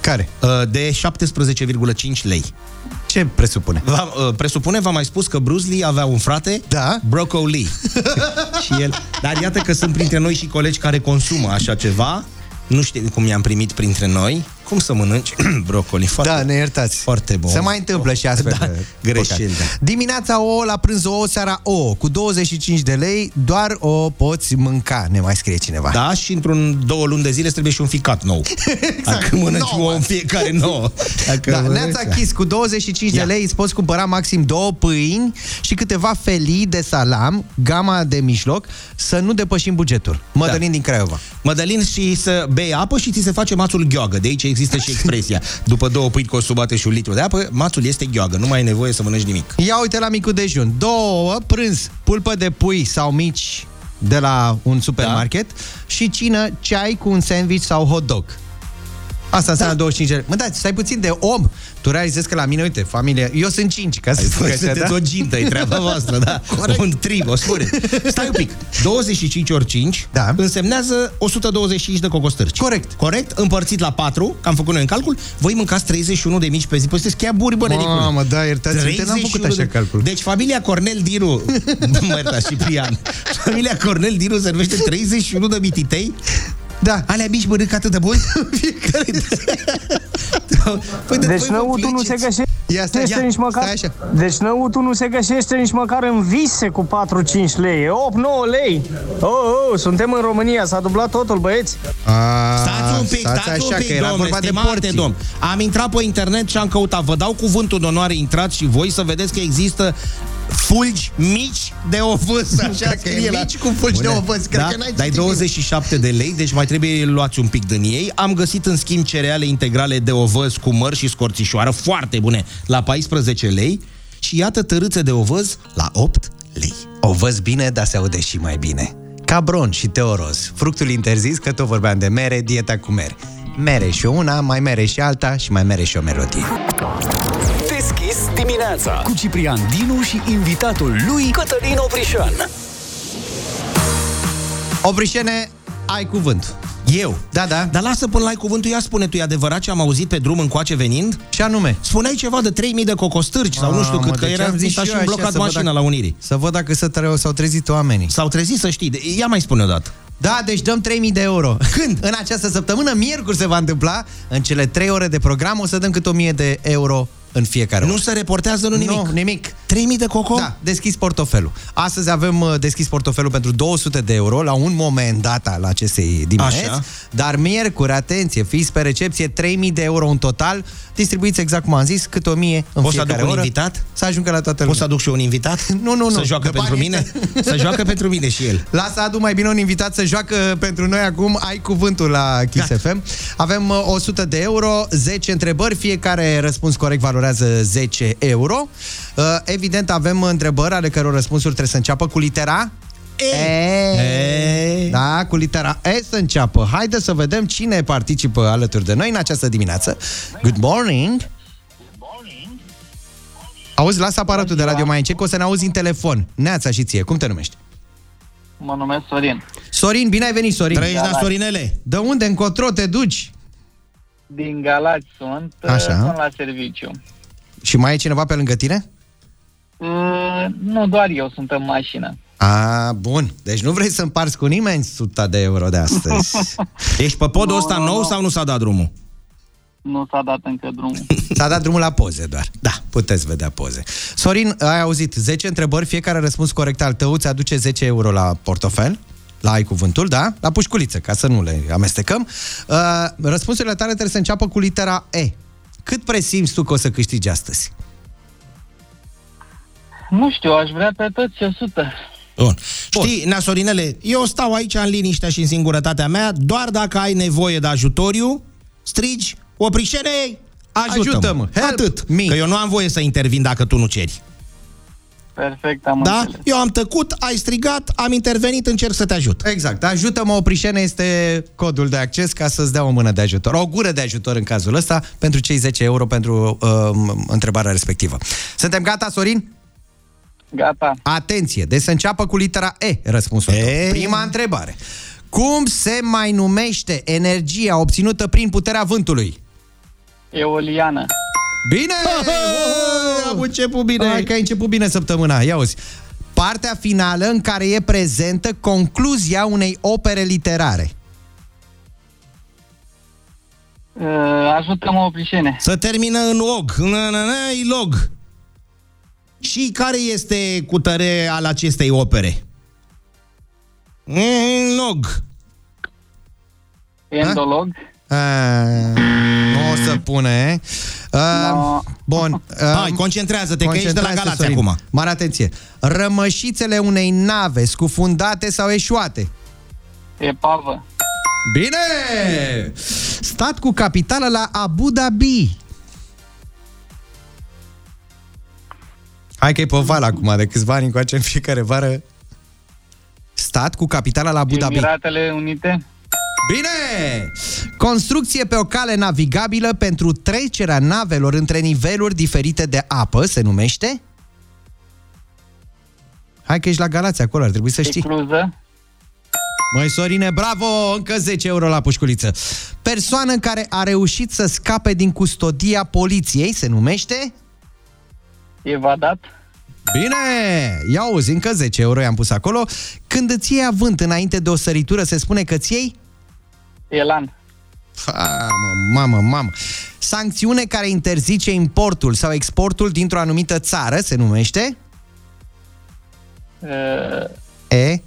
Care? Uh, De 17,5 lei. Ce presupune? V-am, uh, presupune, v-am mai spus că Bruce Lee avea un frate, Da. Broccoli. (laughs) și el. Dar iată că sunt printre noi și colegi care consumă așa ceva. Nu știu cum i-am primit printre noi. Cum să mănânci (clears throat) broccoli? Foarte, Da, ne iertați. Foarte bun. Se mai întâmplă și astfel Da, de greșeli, păcate. da. Dimineața ouă, la prânz ouă, seara ouă. Cu 25 de lei, doar o poți mânca, ne mai scrie cineva. Da, și într-un două luni de zile îți trebuie și un ficat nou. (laughs) exact. Dacă mănânci Nouă. ouă în fiecare nouă. Dacă Da, mănânci, Neața da. Chis, cu 25 Ia. de lei îți poți cumpăra maxim două pâini și câteva felii de salam, gama de mijloc, să nu depășim bugetul. Mădălin Da. din Craiova. Mădălin și să bei apă și ți se face mațul gheoagă. De aici există și expresia. După două pâini consumate și un litru de apă, mațul este gheoagă. Nu mai ai nevoie să mănânci nimic. Ia uite la micul dejun. Două ouă, prânz, pulpă de pui sau mici de la un supermarket da. și cină, ceai cu un sandwich sau hot dog. Asta înseamnă da. 25 de lei. Mă, da, stai puțin de om. Tu realizezi că la mine, uite, familie... Eu sunt 5, ca să zic Voi așa, sunteți da? o gintă, e treaba (laughs) voastră, da? Corect. Un trig, o spune. Stai un pic. 25 ori 5 Da. însemnează 125 de cocostârci. Corect. Corect? Împărțit la 4, că am făcut noi în calcul, voi mâncați 31 de mici pe zi. Păi sunteți chiar buri, bă, nenicule. Mamă, da, iertați uite, n-am făcut 31 așa de- calcul. Deci familia Cornel Diru, (laughs) mă iertați, Ciprian, familia Cornel Diru servește 31 de mititei Da. Alea mici mănânc atât de mult? (laughs) păi de Deci voi vă năutul nu se plângeți. găsește Ia stai, este ia, nici măcar... stai așa. Deci năutul nu se găsește nici măcar în vise cu 4-5 lei. E 8-9 lei. Oh, oh, suntem în România, s-a dublat totul, băieți. A, Stați un pic, stați, așa, un pic, că era domne, vorba de stimate porții. domn. Am intrat pe internet și am căutat. Vă dau cuvântul de onoare, intrați și voi să vedeți că există fulgi mici de ovăz, (laughs) așa Cred că e scrie la... mici cu fulgi de ovăz, cred da? că n-ai Dai citit 27 de lei, deci mai trebuie luați un pic din ei. Am găsit în schimb cereale integrale de ovăz cu măr și scorțișoară, foarte bune, la 14 lei. Și iată tărâțe de ovăz la 8 lei. O văz bine, dar se aude și mai bine. Cabron și Teoros, fructul interzis, că tot vorbeam de mere, dieta cu mere. Mere și una, mai mere și alta și mai mere și o melodie. Deschis dimineața cu Ciprian Dinu și invitatul lui Cătălin Oprișan. Obrișene, ai cuvânt. Eu? Da, da. Dar lasă până la ai cuvântul, ia spune tu, e adevărat ce am auzit pe drum încoace venind? Și anume? Spuneai ceva de 3000 de cocostârci sau nu știu Mamă, cât, că de ce era am zis mi s-a și și eu așa, blocat să văd mașina dacă- la Unirii. Să văd dacă s-a tre- s-au trezit oamenii. S-au trezit să știi. De- Ia mai spune odată. Da, deci dăm 3000 de euro. (laughs) Când? În această săptămână, miercuri se va întâmpla. În cele 3 ore de program o să dăm cât 1000 de euro în fiecare Nu oră. se reportează, nu nimic. Nu, nimic. 3000 de coco? Da, deschis portofelul. Astăzi avem uh, deschis portofelul pentru 200 de euro la un moment data la acestei dimineți. Așa. Dar miercuri, atenție, fiți pe recepție, 3000 de euro în total, distribuiți exact cum am zis, cât 1000 în Poți să fiecare aduc un oră. invitat? Să ajungă la toată lumea. Poți să aduc și eu un invitat? (laughs) Nu, nu, nu. Să joacă De pentru banii mine? (laughs) să joacă pentru mine și el. Lasă Adu mai bine un invitat să joacă pentru noi acum. Ai cuvântul la Kiss FM. Avem uh, 100 de euro, 10 întrebări, fiecare răspuns corect valorează 10 euro. Uh, Evident avem întrebări ale căror răspunsuri trebuie să înceapă cu litera E. E. Da, cu litera E să înceapă. Haide să vedem cine participă alături de noi în această dimineață. Good morning! Auzi, lasă aparatul de radio mai încet, că o să ne auzi în telefon. Neața și ție, cum te numești? Mă numesc Sorin. Sorin, bine ai venit, Sorin! Trăiești la Sorinele. De unde, încotro te duci? Din Galați sunt, Așa. sunt la serviciu. Și mai e cineva pe lângă tine? Uh, nu doar eu sunt în mașină. A, bun. Deci nu vrei să împarți cu nimeni 100 de euro de astăzi. (laughs) Ești pe podul Nu, ăsta nu, nou nu. sau nu s-a dat drumul? Nu s-a dat încă drumul. (laughs) S-a dat drumul la poze doar. Da, puteți vedea poze. Sorin, ai auzit 10 întrebări, fiecare răspuns corect al tău îți aduce 10 euro la portofel. La ai cuvântul, da? La pușculiță, ca să nu le amestecăm. Uh, răspunsurile tale trebuie să înceapă cu litera E. Cât presimți tu că o să câștigi astăzi? nu știu, aș vrea pe toți 100. Bun. Știi, Nea Sorinele, eu stau aici în liniștea și în singurătatea mea, doar dacă ai nevoie de ajutoriu, strigi, oprișene, ajută-mă. Ajută-mă, help Atât. me. Că eu nu am voie să intervin dacă tu nu ceri. Perfect, am Da? înțeles. Eu am tăcut, ai strigat, am intervenit, încerc să te ajut. Exact. Ajută-mă, oprișene este codul de acces ca să-ți dea o mână de ajutor. O gură de ajutor în cazul ăsta pentru cei 10 euro pentru uh, întrebarea respectivă. Suntem gata, Sorin? Gata. Atenție, deci să înceapă cu litera E răspunsul tău. E. Prima întrebare. Cum se mai numește energia obținută prin puterea vântului? Eoliană. Bine! Am început bine. Hai că ai început bine săptămâna. Ia uzi. Partea finală în care e prezentă concluzia unei opere literare. Uh, ajută-mă, oprișene. Să termină în og. Na, na, na, e log. Și care este cu tare al acestei opere? Mm, log. Endolog. A, nu o să pune. A, No. Bun. A, Hai, concentrează-te, că ești de la concentrează-te, Galați Sorin. acum. Mare atenție. Rămășițele unei nave scufundate sau eșuate. Epavă. Bine! Stat cu capitală la Abu Dhabi. Hai că e pe val acum, de câțiva ani încoace în fiecare vară. Stat cu capitala la Abu Dhabi. Emiratele Unite. Bine! Construcție pe o cale navigabilă pentru trecerea navelor între niveluri diferite de apă se numește? Hai că ești la Galați acolo, ar trebui să știi. Ecluză. Măi, Sorine, bravo! Încă 10 euro la pușculiță. Persoană care a reușit să scape din custodia poliției se numește? Evadat. Bine! Ia uzi, încă 10 euro i-am pus acolo. Când îți iei avânt înainte de o săritură, se spune că ți iei? Elan. Ha, mă, mamă, mamă. Sancțiune care interzice importul sau exportul dintr-o anumită țară se numește? Uh, E?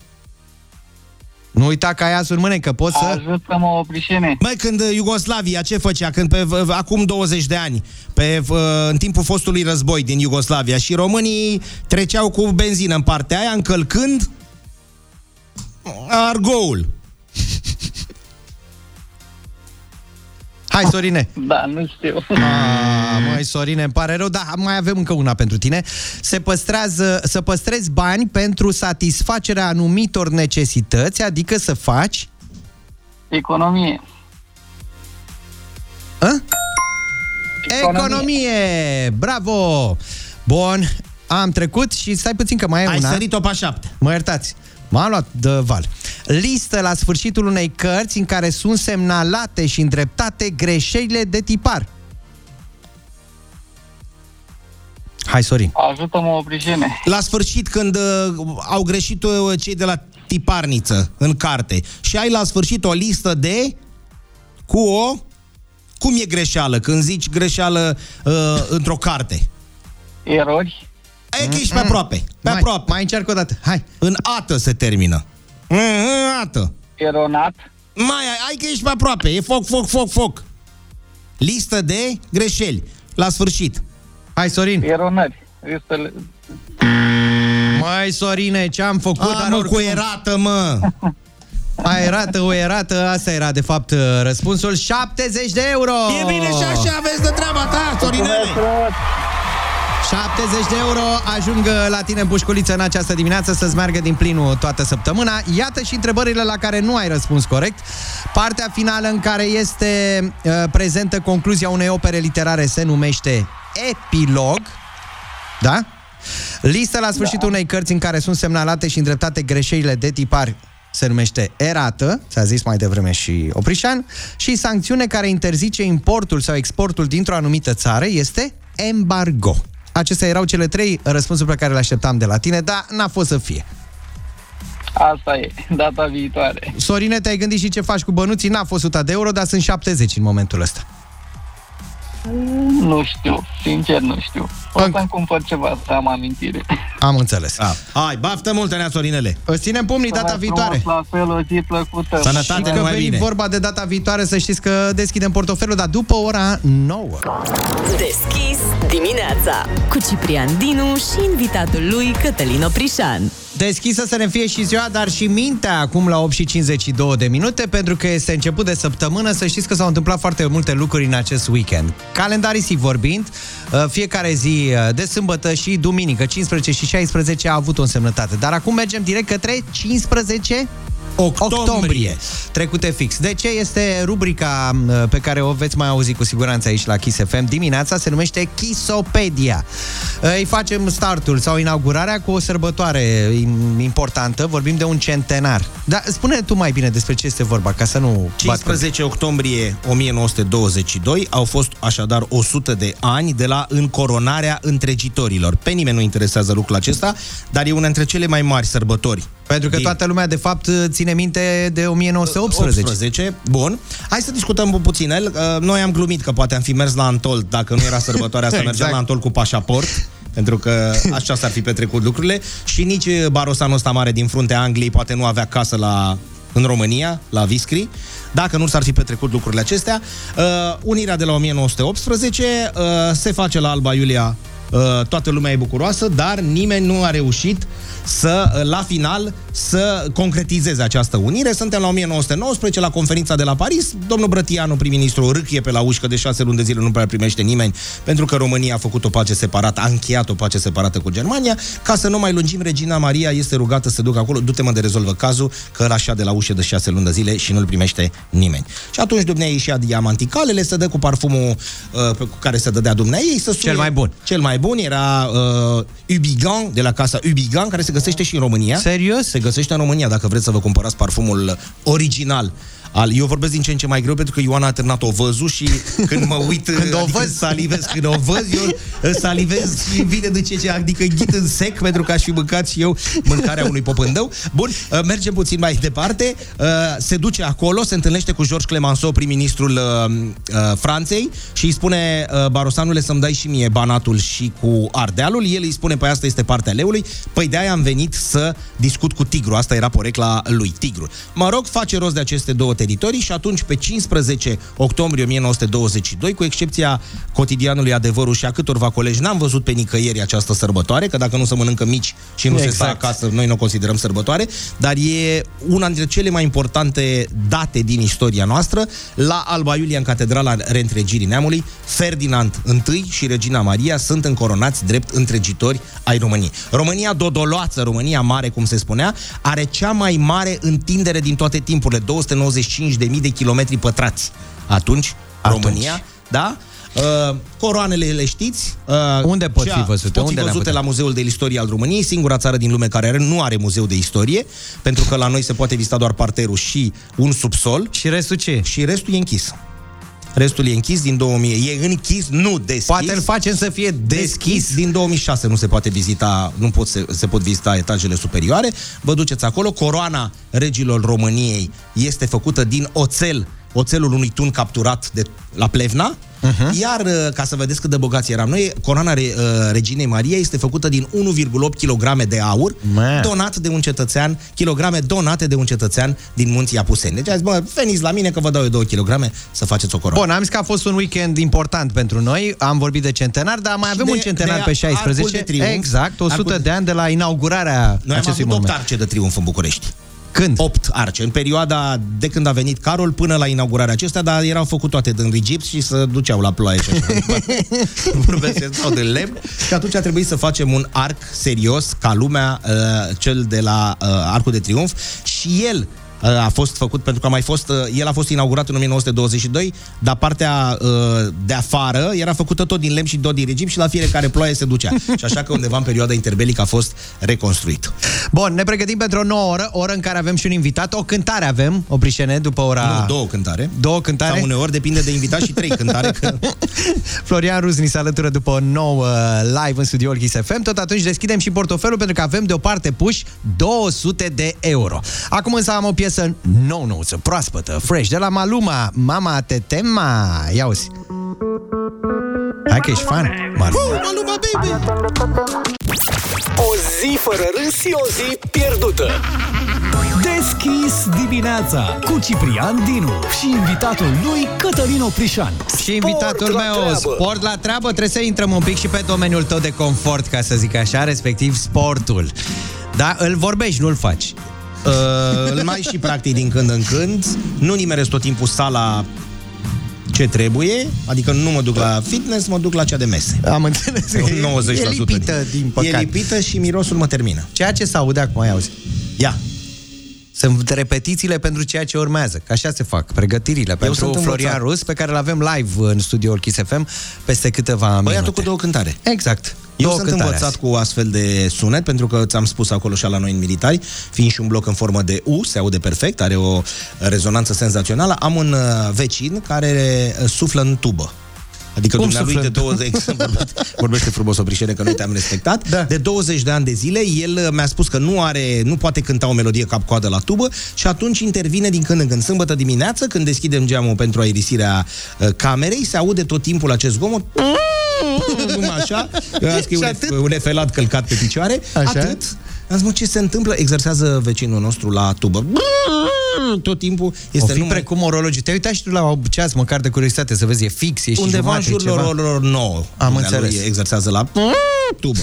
Nu uita că ai asul în mâne, că poți să... ajută-mă, oprișene. Măi, când uh, Iugoslavia ce făcea? Când pe, v- acum 20 de ani, pe, v- în timpul fostului război din Iugoslavia și românii treceau cu benzină în partea aia, încălcând argoul. Hai, Sorine! Da, nu știu. A, măi, Sorine, îmi pare rău, dar mai avem încă una pentru tine. Se păstrează, să păstrezi bani pentru satisfacerea anumitor necesități, adică să faci... Economie. A? Economie! Bravo! Bun, am trecut și stai puțin că mai e Ai una. sărit-o pe șapte. Mă iertați. M-am luat de val. Listă la sfârșitul unei cărți în care sunt semnalate și îndreptate greșelile de tipar. Hai, Sorin. Ajută-mă, oprișene. La sfârșit, când uh, au greșit uh, cei de la tiparniță în carte și ai la sfârșit o listă de cu o cum e greșeală când zici greșeală uh, într-o carte? Erori. E că ești pe aproape. Pe mai, aproape. Mai încerc o dată. Hai. În ată se termină. În ată. Eronat. Mai ai, ai că ești pe aproape. E foc, foc, foc, foc. Listă de greșeli. La sfârșit. Hai, Sorin. Eronări. Listele... Mai Sorine, ce-am făcut? A, mă, cu erată, mă. (laughs) A, erată, o erată, asta era de fapt uh, răspunsul 70 de euro! E bine și așa, aveți de treaba ta, Sorinele. 70 de euro ajung la tine în pușculiță în această dimineață să-ți meargă din plinul toată săptămâna. Iată și întrebările la care nu ai răspuns corect. Partea finală în care este uh, prezentă concluzia unei opere literare se numește epilog. Da? Lista la sfârșitul da. unei cărți în care sunt semnalate și îndreptate greșelile de tipar se numește erată, ți-a zis mai devreme și Oprișan, și sancțiune care interzice importul sau exportul dintr-o anumită țară este embargo. Acestea erau cele trei răspunsuri pe care le așteptam de la tine, dar n-a fost să fie. Asta e, data viitoare. Sorine, te-ai gândit și ce faci cu bănuții? N-a fost 100 de euro, dar sunt 70 în momentul ăsta. Nu știu, sincer nu știu. O să-mi cumpăr ceva să am amintire. Am înțeles. A, hai, baftă multe, nea Sorinele! Îți ținem pumnii data viitoare. La fel, o zi plăcută. Sănătate, și că numai veni bine. vorba de data viitoare, să știți că deschidem portofelul, dar după ora 9. Deschis dimineața cu Ciprian Dinu și invitatul lui Cătălin Oprișan. Deschisă să ne fie și ziua, dar și mintea acum la 8 și 52 de minute, pentru că este început de săptămână, să știți că s-au întâmplat foarte multe lucruri în acest weekend. Calendarisic vorbind, uh, fiecare zi uh, de sâmbătă și duminică, 15 și 16, a avut o însemnătate. Dar acum mergem direct către 15 Octombrie. octombrie. Trecute fix. De ce este rubrica uh, pe care o veți mai auzi cu siguranță aici la Kiss FM dimineața? Se numește Kissopedia. Uh, Îi facem startul sau inaugurarea cu o sărbătoare im- importantă. Vorbim de un centenar. Dar spune tu mai bine despre ce este vorba, ca să nu... bat 15 octombrie 1922 au fost așadar 100 de ani de la încoronarea întregitorilor. Pe nimeni nu interesează lucrul acesta, dar e una dintre cele mai mari sărbători. Pentru că din- toată lumea, de fapt, ține minte de 1918. 18. Bun. Hai să discutăm puțin. El. Uh, Noi am glumit că poate am fi mers la Antol dacă nu era sărbătoarea asta, (laughs) Exact. mergeam la Antol cu pașaport. Pentru că așa s-ar fi petrecut lucrurile Și nici uh, barosanul ăsta mare din fruntea Angliei Poate nu avea casă la, în România La Viscri Dacă nu s-ar fi petrecut lucrurile acestea uh, Unirea de la 1918 uh, Se face la Alba Iulia uh, Toată lumea e bucuroasă Dar nimeni nu a reușit să, uh, la final, să concretizeze această unire. Suntem la 1919, la conferința de la Paris. Domnul Brătianu, prim-ministru, râcrie pe la ușcă de șase luni de zile, nu prea primește nimeni, pentru că România a făcut o pace separată, a încheiat o pace separată cu Germania. Ca să nu mai lungim, Regina Maria este rugată să ducă acolo, du-te mă de rezolvă cazul, că ăla așa de la ușă de șase luni de zile și nu-l primește nimeni. Și atunci dumneai și-a diamanticalele, se dă cu parfumul uh, pe- cu care se dădea dumneai, să suie, Cel mai bun. Cel mai bun era uh, Ubigan, de la casa Ubigan, care se găsește și în România. Serios? Se găsește în România, dacă vreți să vă cumpărați parfumul original. Al, eu vorbesc din ce în ce mai greu pentru că Ioana a terminat o văzul și când mă uit (laughs) Când o adică văz. salivez, când o văz eu salivez și îmi vine de ce ce adică ghit în sec pentru că aș fi mâncat și eu mâncarea unui popândău. Bun, uh, mergem puțin mai departe. Uh, Se duce acolo, se întâlnește cu Georges Clemenceau, prim-ministrul uh, uh, Franței și îi spune uh, Barosanule să-mi dai și mie banatul și cu ardealul. El îi spune, păi asta este partea leului. Păi de-aia am venit să discut cu Tigru. Asta era porecla lui, Tigru. Mă rog, face rost de aceste două teritorii și atunci pe 15 octombrie 1922, cu excepția cotidianului Adevărul și a câtorva colegi, n-am văzut pe nicăieri această sărbătoare, că dacă nu se mănâncă mici și nu Exact. se stă acasă, noi nu o considerăm sărbătoare, dar e una dintre cele mai importante date din istoria noastră. La Alba Iulia, în Catedrala Reîntregirii Neamului, Ferdinand I și Regina Maria sunt încoronați drept întregitori ai României. România dodoloață, România mare, cum se spunea, are cea mai mare întindere din toate timpurile, 295.000 de kilometri pătrați. Atunci, Atunci. România, da? Uh, coroanele le știți? Uh, Unde pot fi cea- văzute? Pot fi Unde le-am văzute putea? la Muzeul de Istorie al României, singura țară din lume care are, nu are muzeu de istorie, pentru că la noi se poate vizita doar parterul și un subsol. Și restul ce? Și restul e închis. Restul e închis din 2000. E închis, nu deschis. Poate îl facem să fie deschis. Din 2006 nu se poate vizita, nu pot se, se pot vizita etajele superioare. Vă duceți acolo. Coroana regilor României este făcută din oțel, oțelul unui tun capturat de la Plevna. Uh-huh. Iar, uh, ca să vedeți cât de bogați eram noi, coroana re, uh, Reginei Maria este făcută din 1,8 kg de aur, Man. donat de un cetățean, kilograme donate de un cetățean din munții Apuseni. Deci a zis, bă, veniți la mine că vă dau eu 2 kg să faceți o coroană. Bun, am zis că a fost un weekend important pentru noi. Am vorbit de centenar, dar mai avem de- un centenar de pe Arcul 16. de Triunf. exact, 100 Arcul de- de ani de la inaugurarea Noi am acestui avut 8 monument. arce de triumf în București. Când? 8 arce, în perioada de când a venit Carol până la inaugurarea acestea, dar erau făcut toate din rigips și se duceau la ploaie și așa. mai departe. (laughs) Vorbesc sau de lemn. Și atunci a trebuit să facem un arc serios, ca lumea, uh, cel de la uh, Arcul de Triunf. Și el uh, a fost făcut pentru că a mai fost, uh, el a fost inaugurat în 1922, dar partea uh, de afară era făcută tot din lemn și tot din regim și la fiecare ploaie se ducea. (laughs) și așa că undeva în perioada interbelică a fost reconstruit. Bun, ne pregătim pentru o nouă oră, oră în care avem și un invitat. O cântare avem, Oprișene, după ora... Nu, două cântare. Două cântare? Sau uneori depinde de invitat și trei cântare. Că... (laughs) Florian Rus ni se alătură după o nouă live în studioul Kiss FM. Tot atunci deschidem și portofelul pentru că avem deoparte puși 200 de euro. Acum însă am o piesă nou-nouță, proaspătă, fresh, de la Maluma, Mama te tema. Ia uzi. Hai că ești fan, Maluma. Maluma, baby! O zi fără râs și o zi pierdută. Deschis dimineața cu Ciprian Dinu și invitatul lui Cătălin Oprișan. Și invitatul Sport la meu, treabă. sport la treabă, trebuie să intrăm un pic și pe domeniul tău de confort, ca să zic așa, respectiv sportul. Da, îl vorbești, nu-l faci. Uh, îl mai și practic din când în când. Nu nimeresc tot timpul sala ce trebuie, adică nu mă duc la fitness, mă duc la cea de mese. Am înțeles. 90% E lipită, din păcate. E lipită și mirosul mă termină. Ceea ce se aude acum, ai auzi. Ia. Sunt repetițiile pentru ceea ce urmează. Că așa se fac, pregătirile pentru sunt Florian învățat. Rus, pe care îl avem live în studioul Kiss FM peste câteva minute. Băiatul cu două cântare. Exact. Eu Două sunt cântare învățat azi. cu astfel de sunet, pentru că ți-am spus acolo și la noi în militari, fiind și un bloc în formă de U, se aude perfect, are o rezonanță senzațională. Am un uh, vecin care uh, suflă în tubă. Adică Cum dumnealui suflă de în tubă? 20 (laughs) vorbește, vorbește frumos o prișene că noi te-am respectat. Da. De 20 de ani de zile, el uh, mi-a spus că nu are, nu poate cânta o melodie cap-coadă la tubă și atunci intervine din când în când. Sâmbătă dimineață, când deschidem geamul pentru aerisirea uh, camerei, se aude tot timpul acest zgomot. Numai așa. Asta (laughs) e un, ef- un efelat călcat pe picioare. Așa. Atât. Am zis, mă, ce se întâmplă? Exersează vecinul nostru la tubă. Tot timpul este o fi numai... precum orologii. Te-ai uitat și tu la ceas, măcar de curiozitate, să vezi, e fix, e și Undeva în jumate, jurul ceva. orelor 9. Am Dumnealui înțeles. Exersează la tubă.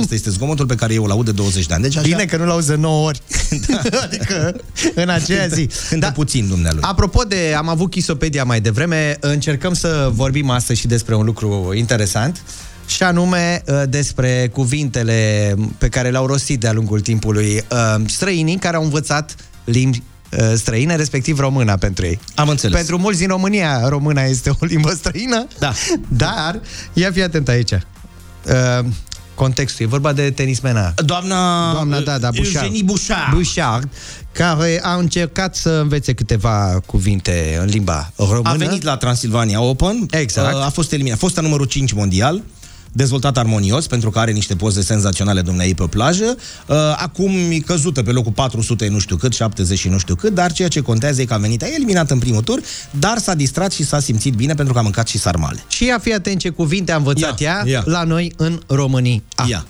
Asta este zgomotul pe care eu îl aud de 20 de ani. Deci așa... Bine că nu l-auzi de 9 ori. (laughs) adică în aceea zi. Cântă da. puțin, dumnealui. Apropo de, am avut Chisopedia mai devreme, încercăm să vorbim astăzi și despre un lucru interesant și anume uh, despre cuvintele pe care le-au rostit de-a lungul timpului uh, străinii care au învățat limbi uh, străine, respectiv româna pentru ei. Am înțeles. Pentru mulți din România, româna este o limbă străină, da. (laughs) dar, ia fi atent aici. Uh, contextul, e vorba de tenismena. Doamna, Doamna, da, da, Bouchard. Eugenie Bouchard. Bouchard, care a încercat să învețe câteva cuvinte în limba română. A venit la Transilvania Open. Exact. A fost eliminat. A fost a numărul 5 mondial dezvoltat armonios, pentru că are niște poze senzaționale dumneai pe plajă. Uh, Acum e căzută pe locul 400 nu știu cât, 70 și nu știu cât, dar ceea ce contează e că a venit, a eliminat în primul tur, dar s-a distrat și s-a simțit bine pentru că a mâncat și sarmale. Și ia fi atent ce cuvinte a învățat Ia, ea ia. la noi în România. Ia.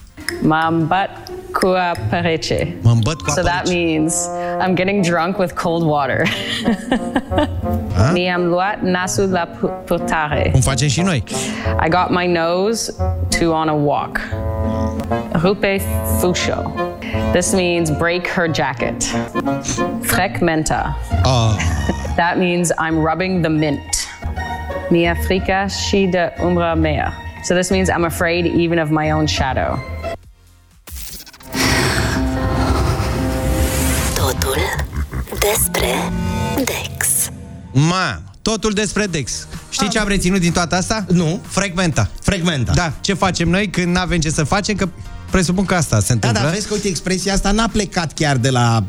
Cu perece. Mă îmbăt cu So that means I'm getting drunk with cold water. (laughs) Mi-am luat nasul la pu- purtare. Cum facem și noi. I got my nose to on a walk. Rupe fusho. This means break her jacket. Frecmenta. Oh. Ah. That means I'm rubbing the mint. Mia frica și de umbra mea. So this means I'm afraid even of my own shadow. Despre Dex. Ma, totul despre Dex. Știi ce am reținut din toată asta? Nu. Frecventa. Frecventa. Da, ce facem noi când nu avem ce să facem? Că presupun că asta se Da, întâmplă. da, vezi că, uite, expresia asta n-a plecat chiar de la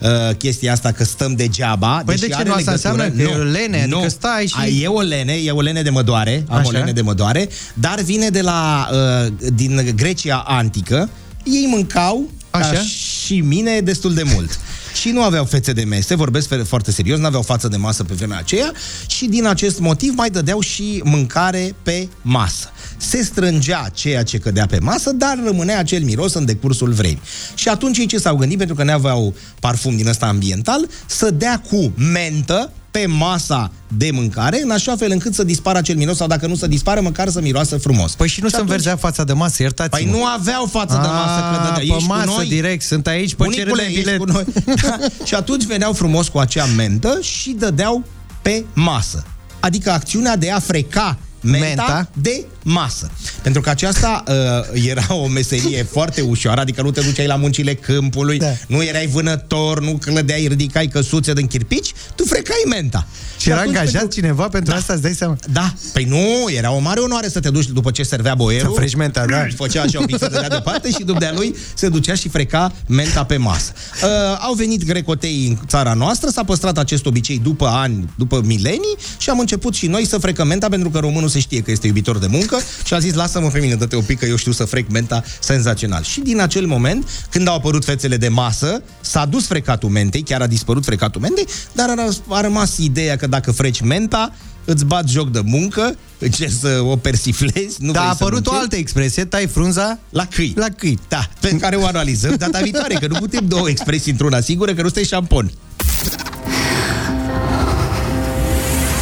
uh, chestia asta că stăm degeaba. Păi deși de ce are nu? Asta legătură. înseamnă că e o lene, adică stai și- A, e o lene, e o lene de mădoare, am Așa. o lene de mădoare, dar vine de la, uh, din Grecia antică. Ei mâncau, Așa. ca și mine, destul de mult. Și nu aveau fețe de mese, vorbesc fe- foarte serios, nu aveau față de masă pe vremea aceea și din acest motiv mai dădeau și mâncare pe masă. Se strângea ceea ce cădea pe masă, dar rămânea acel miros în decursul vremii. Și atunci ei ce s-au gândit, pentru că nu aveau parfum din ăsta ambiental, să dea cu mentă pe masa de mâncare, în așa fel încât să dispară acel miros sau dacă nu să dispară, măcar să miroasă frumos. Păi și nu se înverzea fața de masă, iertați Păi nu aveau față de masă, că dădea. pe Ești cu masă noi? direct, sunt aici pe Bunicule, cerere ești bilet. cu noi. Da. (laughs) Și atunci veneau frumos cu acea mentă și dădeau pe masă. Adică acțiunea de a freca menta, Menta. de masă. Pentru că aceasta uh, era o meserie (laughs) foarte ușoară, adică nu te duceai la muncile câmpului, da. nu erai vânător, nu clădeai, ridicai căsuțe din chirpici, tu frecai menta. Și era atunci, angajat pentru- cineva pentru asta, îți dai seama? Da, păi nu, era o mare onoare să te duci după ce servea boierul. Să freci menta, da. (clears throat) Făcea așa un pic să dădea deoparte și după lui se ducea și freca menta pe masă. Uh, au venit grecoteii în țara noastră, s-a păstrat acest obicei după ani, după milenii și am început și noi să frecăm menta pentru că românul se știe că este iubitor de muncă și a zis lasă-mă pe mine, dă-te o pic că eu știu să frec menta senzațional. Și din acel moment, când au apărut fețele de masă, s-a dus frecatul mentei, chiar a dispărut frecatul mentei, dar a, a rămas ideea că dacă freci menta, îți bat joc de muncă, încerci să o persiflezi, nu Dar a vrei să apărut o muncești. altă expresie, tai frunza La câini. la câini. Da, pe (laughs) care o analizăm data viitoare, că nu putem două expresii într-una sigură, că nu stai șampon.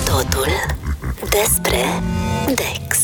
Totul despre Dex.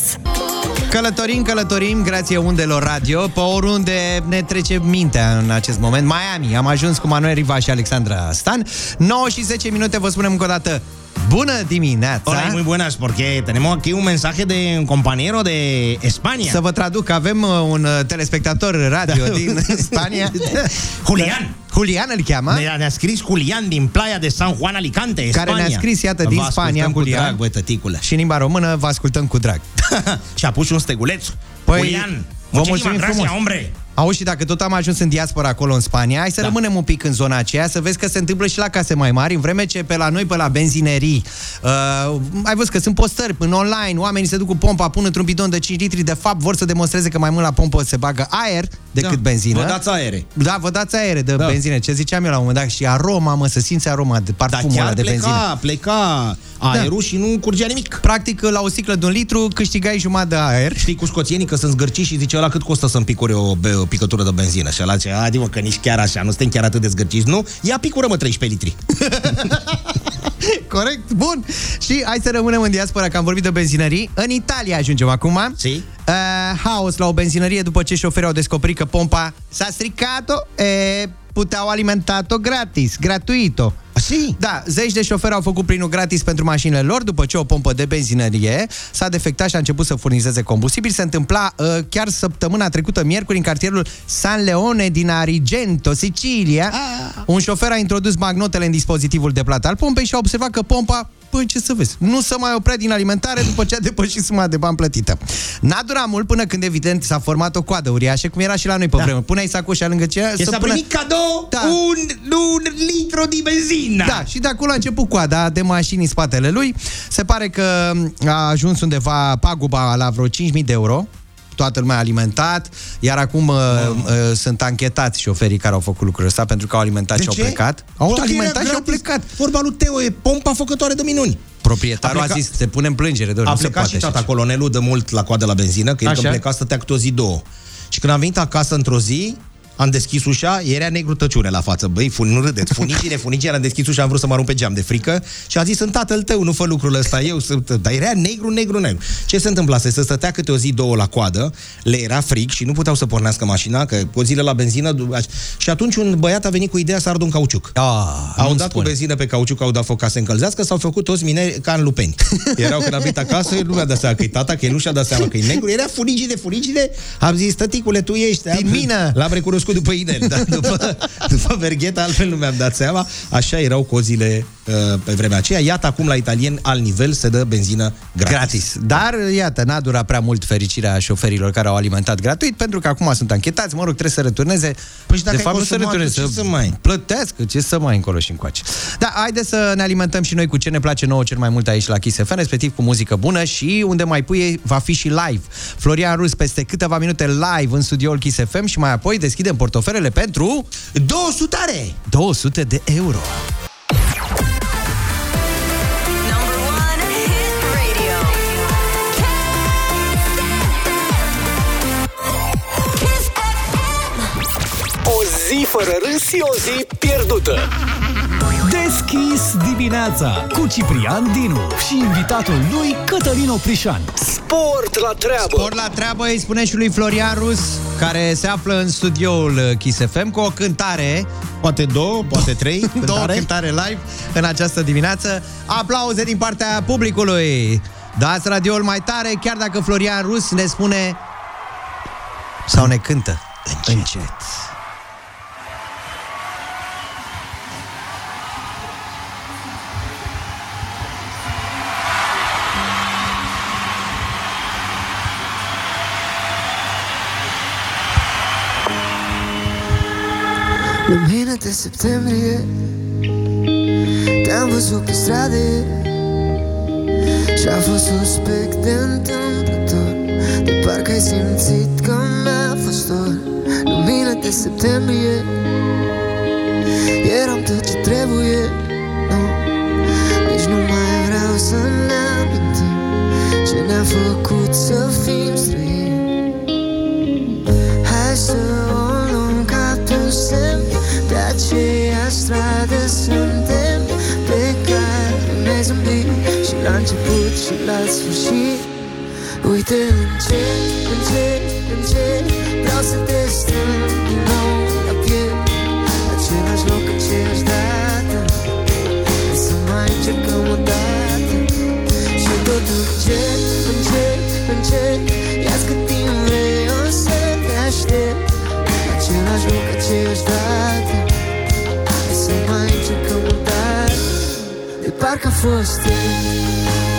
Călătorim, călătorim, grație undelor radio, pe oriunde ne trece mintea în acest moment. Miami, am ajuns cu Manuel Riva și Alexandra Stan. 9 și 10 minute, vă spunem încă o dată, bună dimineața! Hola y muy buenas, porque tenemos aquí un mensaje de un compañero de España. Să vă traduc, avem uh, un uh, telespectator radio Da. din (laughs) Spania. (laughs) Julian. Julian îl cheamă. Ne- Ne-a scris Julian din playa de San Juan Alicante, Care Spania. ne-a scris, iată, din Vă Spania, ascultăm cu Julian. drag, băi, tăticule. Și în limba română vă ascultăm cu drag. (laughs) și a pus și un steguleț. Păi, Julian, vă muchísimas mulțumim gracias, frumos. hombre. Auzi, și dacă tot am ajuns în diaspora acolo în Spania, hai să da. rămânem un pic în zona aceea, să vezi că se întâmplă și la case mai mari, în vreme ce pe la noi, pe la benzinerii, uh, ai văzut că sunt postări în online, oamenii se duc cu pompa, pun într-un bidon de 5 litri, de fapt vor să demonstreze că mai mult la pompă se bagă aer decât Da. benzină. Vă dați aere. Da, vă dați aere de Da. benzină. Ce ziceam eu la un moment dat? Și aroma, mă, să simți aroma de Dar parfumul ăla chiar de pleca, benzină. pleca aerul și nu curgea nimic. Practic, la o sticlă de un litru câștigai jumătate de aer. Știi cu scoțienii că sunt zgârciți și zice ăla cât costă să-mi picure o, be- o picătură de benzină. Și ăla zice, adi mă, că nici chiar așa, nu suntem chiar atât de zgârciți, nu? Ia picură mă 13 litri. (laughs) Corect, bun. Și hai să rămânem în diaspora, că am vorbit de benzinării. În Italia ajungem acum. Si. Uh, haos la o benzinărie după ce șoferii au descoperit că pompa s-a stricat e puteau alimentat-o gratis, gratuito. Si. Da, zeci de șoferi au făcut plinul gratis pentru mașinile lor după ce o pompă de benzinărie s-a defectat și a început să furnizeze combustibil. Se întâmpla uh, chiar săptămâna trecută, miercuri, în cartierul San Leone din Arigento, Sicilia. Ah. Un șofer a introdus magnotele în dispozitivul de plată al pompei și a observat că pompa Păi ce să vezi, nu se mai oprea din alimentare după ce a depășit suma de bani plătită. N-a durat mult până când evident s-a format o coadă uriașă, cum era și la noi pe da. vreme. Puneai sacoșa lângă ce Che s-a primit cadou Da. un, un litro di benzina. Da, și de acolo a început coada de mașini în spatele lui. Se pare că a ajuns undeva paguba la vreo 5.000 de euro. Toată lumea a alimentat, iar acum uh, uh, sunt anchetați șoferii care au făcut lucrul ăsta pentru că au alimentat De și au ce? plecat. Au Tu că alimentat era și au gratis. plecat. Vorba lui Teo e pompa făcătoare de minuni. Proprietarul a, A plecat- zis, se pune în plângere, doar, A nu se plecat poate și așa tata colonelul de mult la coadă la benzină, că el Așa. când pleca stătea câte o zi, două. Și când am venit acasă într-o zi, am deschis ușa, era negru tăciune la față. Băi, fun, nu râdeți, funicile, funicile, am deschis ușa, am vrut să mă arunc pe geam de frică și a zis, sunt tatăl tău, nu fă lucrul ăsta, eu sunt... Dar era negru, negru, negru. Ce se întâmplase? Se stătea câte o zi, două la coadă, le era frig și nu puteau să pornească mașina, că cu zile la benzină... Și atunci un băiat a venit cu ideea să ardă un cauciuc. Ah, Au nu-mi dat cu spune. benzină pe cauciuc, au dat foc ca să încălzească, s-au făcut toți mineri ca în lupeni. (laughs) Erau când a venit acasă, el nu mi-a dat seama că e tata, că el nu și-a dat seama că e negru. Era furigide, furigide. Am zis, tăticule, tu ești. Din mină. L-am recunoscut după inel, dar după, (laughs) după vergheta, altfel nu mi-am dat seama. Așa erau cozile uh, pe vremea aceea. Iată acum la italien, al nivel, se dă benzină gratis. Gratis. Dar, iată, n-a durat prea mult fericirea șoferilor care au alimentat gratuit, pentru că acum sunt anchetați, mă rog, trebuie să returneze. Păi și dacă de ai fapt, nu să consumat, returneze, ce să mai? plătească, ce să mai încolo și încoace. Da, haide să ne alimentăm și noi cu ce ne place nouă cel mai mult aici la Kiss FM, respectiv cu muzică bună și unde mai pui va fi și live. Florian Rus peste câteva minute live în studioul Kiss FM și mai apoi deschidem portofelele pentru 200 are! 200 de euro. Fără râs și o zi pierdută. Deschis dimineața cu Ciprian Dinu și invitatul lui Cătălin Oprișan. Sport la treabă! Sport la treabă îi spune și lui Florian Rus, care se află în studioul Kiss FM cu o cântare Poate două, poate trei (laughs) cântare. Două cântare live în această dimineață Aplauze din partea publicului Dați radioul mai tare, chiar dacă Florian Rus ne spune sau ne cântă încet. încet. Lumină de septembrie Te-am văzut pe stradă Și a fost suspect de întâmplător De parcă ai simțit că mi-a fost dor. Lumină de septembrie Eram tot ce trebuie nu, Nici nu mai vreau să ne amintim Ce ne-a făcut să fim început și la sfârșit. Uite încet, încet, încet Vreau să te strâng din nou la piept. Același loc, aceeași dată. Hai să mai încercăm o dată. Și tot încet, încet, încet. Ia-ți cât timp vrei, o să te aștept. Același loc, aceeași dată. Hai să mai încercăm o dată. De parcă a fost ieri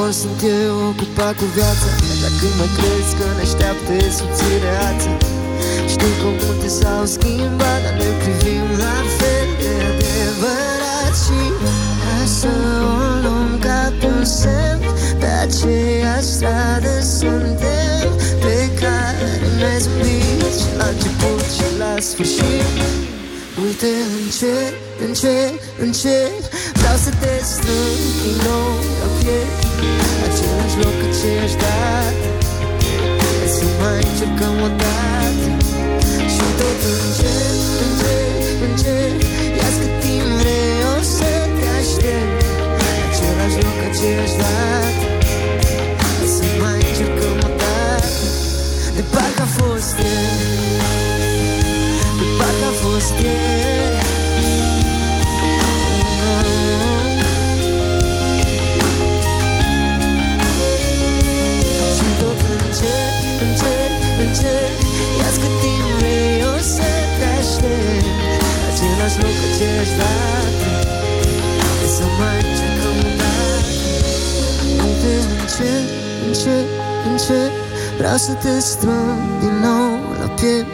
Ori ești tu, ori sunt eu ocupat cu viața. Dar când mă crezi că ne așteaptă e subțireață Știu că multe s-au schimbat Dar ne privim la fel. De adevărat Și hai să o luăm ca pe un semn. Pe aceeași stradă suntem Pe care ne-ai zâmbit Și la început și la sfârșit. Uite încet, încet, încet Vreau să te strâng din nou la piept Același loc, aceeași dată Hai să mai încercăm o dată. Și tot încet, încet, încet Ia-ți cât timp vrei, o să te aștept. Același loc, aceeași dată Hai să mai încercăm o dată. De parcă a fost ieri De parcă a fost ieri încet, încet, încet Vreau să te strâng din nou la piept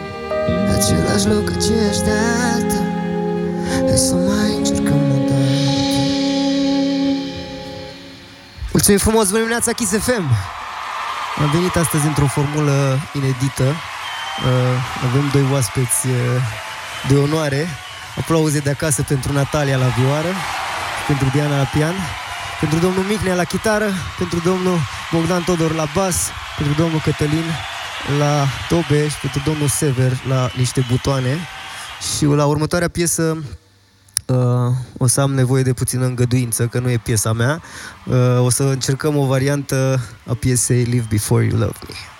Același loc, aceeași dată Hai să mai încercăm o dată Mulțumim frumos, bună dimineața, Kiss FM! Am venit astăzi într-o formulă inedită. Uh, avem doi oaspeți uh, de onoare. Aplauze de acasă pentru Natalia la vioară, pentru Diana la pian, pentru domnul Micnea la chitară, pentru domnul Bogdan Todor la bas, pentru domnul Cătălin la tobe și pentru domnul Sever la niște butoane. Și la următoarea piesă uh, o să am nevoie de puțină îngăduință, că nu e piesa mea. Uh, o să încercăm o variantă a piesei Live Before You Love Me.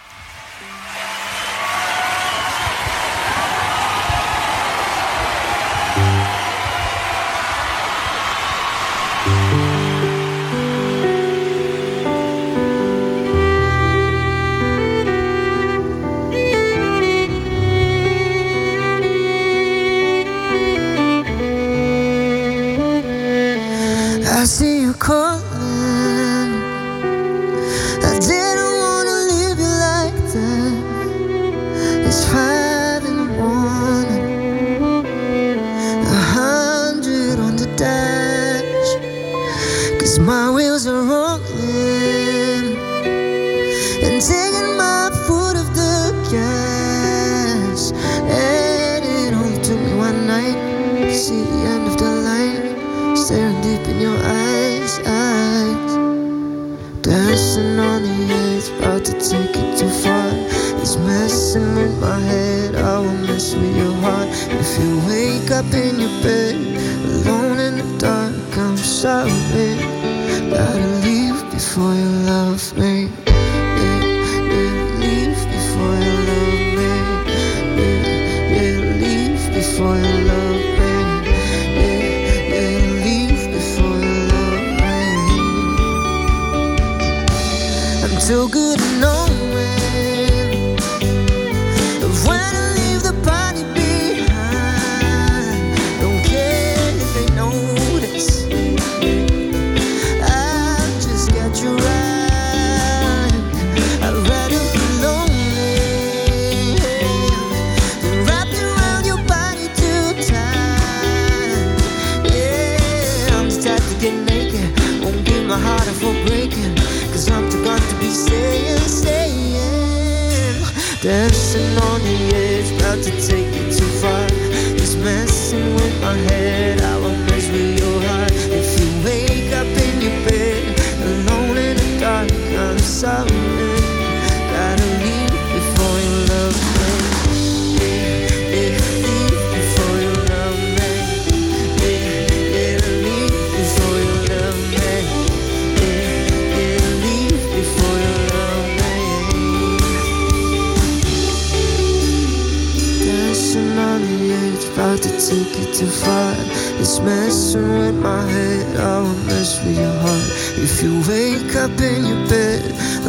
Too far. It's messing with my head, I will mess with your heart. If you wake up in your bed,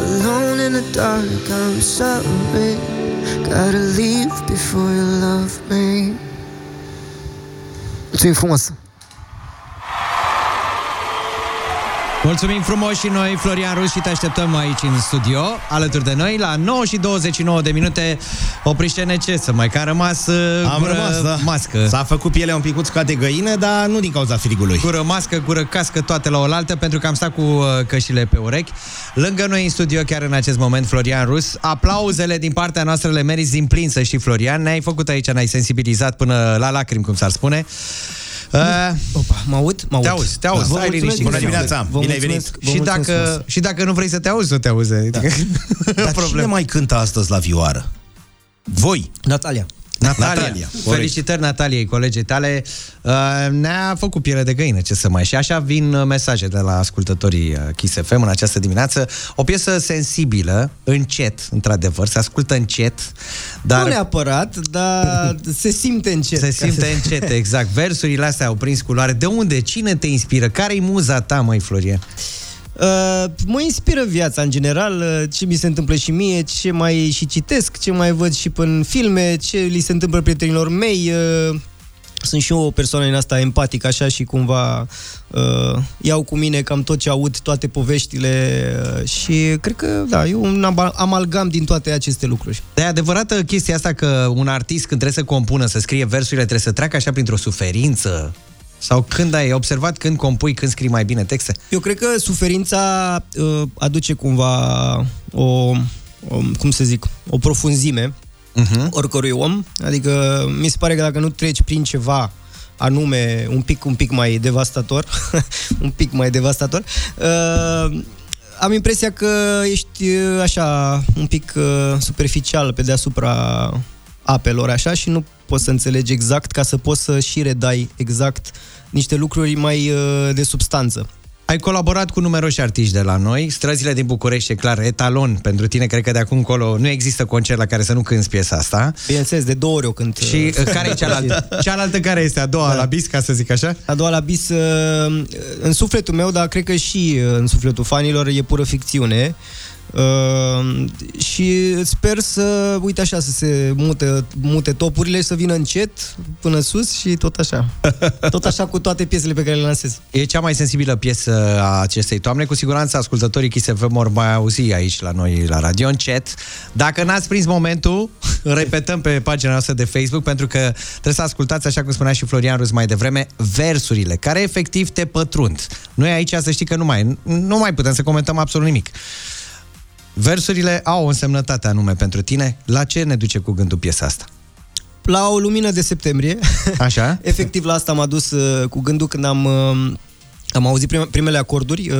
alone in the dark, I'm sorry. Gotta leave before you love me. Mulțumim frumos! Mulțumim frumos și noi, Florian Rus, și te așteptăm aici în studio, alături de noi, la 9 și 29 de minute. Opriște ce să mai, că a rămas uh, Am gură rămas, da. mască. S-a făcut pielea un picuț ca de găină, dar nu din cauza frigului. Gură mască, gură cască, toate la oaltă, pentru că am stat cu uh, căștile pe urechi. Lângă noi în studio, chiar în acest moment, Florian Rus. Aplauzele din partea noastră le meriți din plin, să știi, Florian. Ne-ai făcut aici, ne-ai sensibilizat până la lacrimi, cum s-ar spune. Uh, Opa, mă aud? Mă aud. te auzi, te auzi, Vă stai mulțumesc liniștit. Bună dimineața, Vă bine ai mulțumesc, venit. Vă Și mulțumesc dacă, frumos. și dacă nu vrei să te auzi, nu te auzi. Adică, (laughs) Dar cine problem. mai cântă astăzi la vioară? Voi. Natalia. Natalia. Natalia, corect. Felicitări Nataliei, colegii tale. Uh, Ne-a făcut piele de găină, ce să mai. Și așa vin uh, mesaje de la ascultătorii uh, Kiss FM în această dimineață. O piesă sensibilă, încet, într-adevăr, se ascultă încet, Dar... dar Nu neapărat, dar (laughs) se simte încet. se ca simte să- încet, exact. Versurile astea au prins culoare. De unde? Cine te inspiră? Care-i muza ta, măi, Florian? Uh, mă inspiră viața în general, uh, ce mi se întâmplă și mie, ce mai și citesc, ce mai văd și în filme, ce li se întâmplă prietenilor mei. Uh, sunt și eu o persoană în asta empatică așa și cumva uh, iau cu mine cam tot ce aud, toate poveștile uh, și cred că, da, e un aba- amalgam din toate aceste lucruri. Dar e adevărată chestia asta că un artist când trebuie să compună, să scrie versurile, trebuie să treacă așa printr-o suferință? Sau când ai observat când compui, când scrii mai bine texte? Eu cred că suferința uh, aduce cumva o, o, cum să zic, o profunzime uh-huh. oricărui om. Adică mi se pare că dacă nu treci prin ceva anume un pic, un pic mai devastator, (laughs) un pic mai devastator, uh, am impresia că ești uh, așa un pic uh, superficial pe deasupra apelor așa și nu poți să înțelegi exact ca să poți să și redai exact niște lucruri mai uh, de substanță. Ai colaborat cu numeroși artiști de la noi. Străzile din București e clar etalon pentru tine. Cred că de acum încolo nu există concert la care să nu cânti piesa asta. Bineînțeles, de două ori o cânt. Și uh, care e cealaltă? (laughs) Cealaltă care este? A doua da. la bis, ca să zic așa? A doua la bis, uh, în sufletul meu, dar cred că și uh, în sufletul fanilor, e pură ficțiune. Uh, și sper să, uite așa, să se mute, mute topurile și să vină încet până sus și tot așa. (laughs) Tot așa cu toate piesele pe care le lansez. E cea mai sensibilă piesă a acestei toamne. Cu siguranță ascultătorii Kiss FM vor mai auzi aici la noi la radio în chat. Dacă n-ați prins momentul, (laughs) repetăm pe pagina noastră de Facebook pentru că trebuie să ascultați, așa cum spunea și Florian Rus mai devreme, versurile care efectiv te pătrund. Noi aici să știi că nu mai, nu mai putem să comentăm absolut nimic. Versurile au o însemnătate anume pentru tine. La ce ne duce cu gândul piesa asta? La o lumină de septembrie. (laughs) Așa? (laughs) Efectiv la asta m-a dus uh, cu gândul când am uh, am auzit prime, primele acorduri, uh,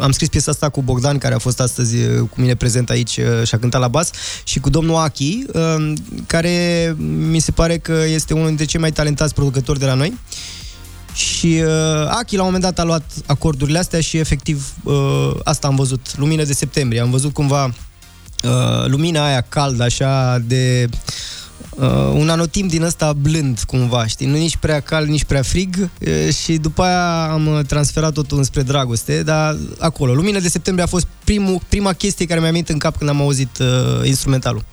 am scris piesa asta cu Bogdan, care a fost astăzi uh, cu mine prezent aici uh, și a cântat la bas, și cu domnul Aki, uh, care mi se pare că este unul dintre cei mai talentați producători de la noi. Și uh, Aki la un moment dat a luat acordurile astea și efectiv uh, asta am văzut, lumină de septembrie. Am văzut cumva uh, lumina aia caldă, așa de uh, un anotimp din ăsta blând cumva, știi? Nu nici prea cald, nici prea frig uh, și după aia am uh, transferat totul înspre dragoste, dar acolo. Lumina de septembrie a fost primul, prima chestie care mi-a venit în cap când am auzit uh, instrumentalul.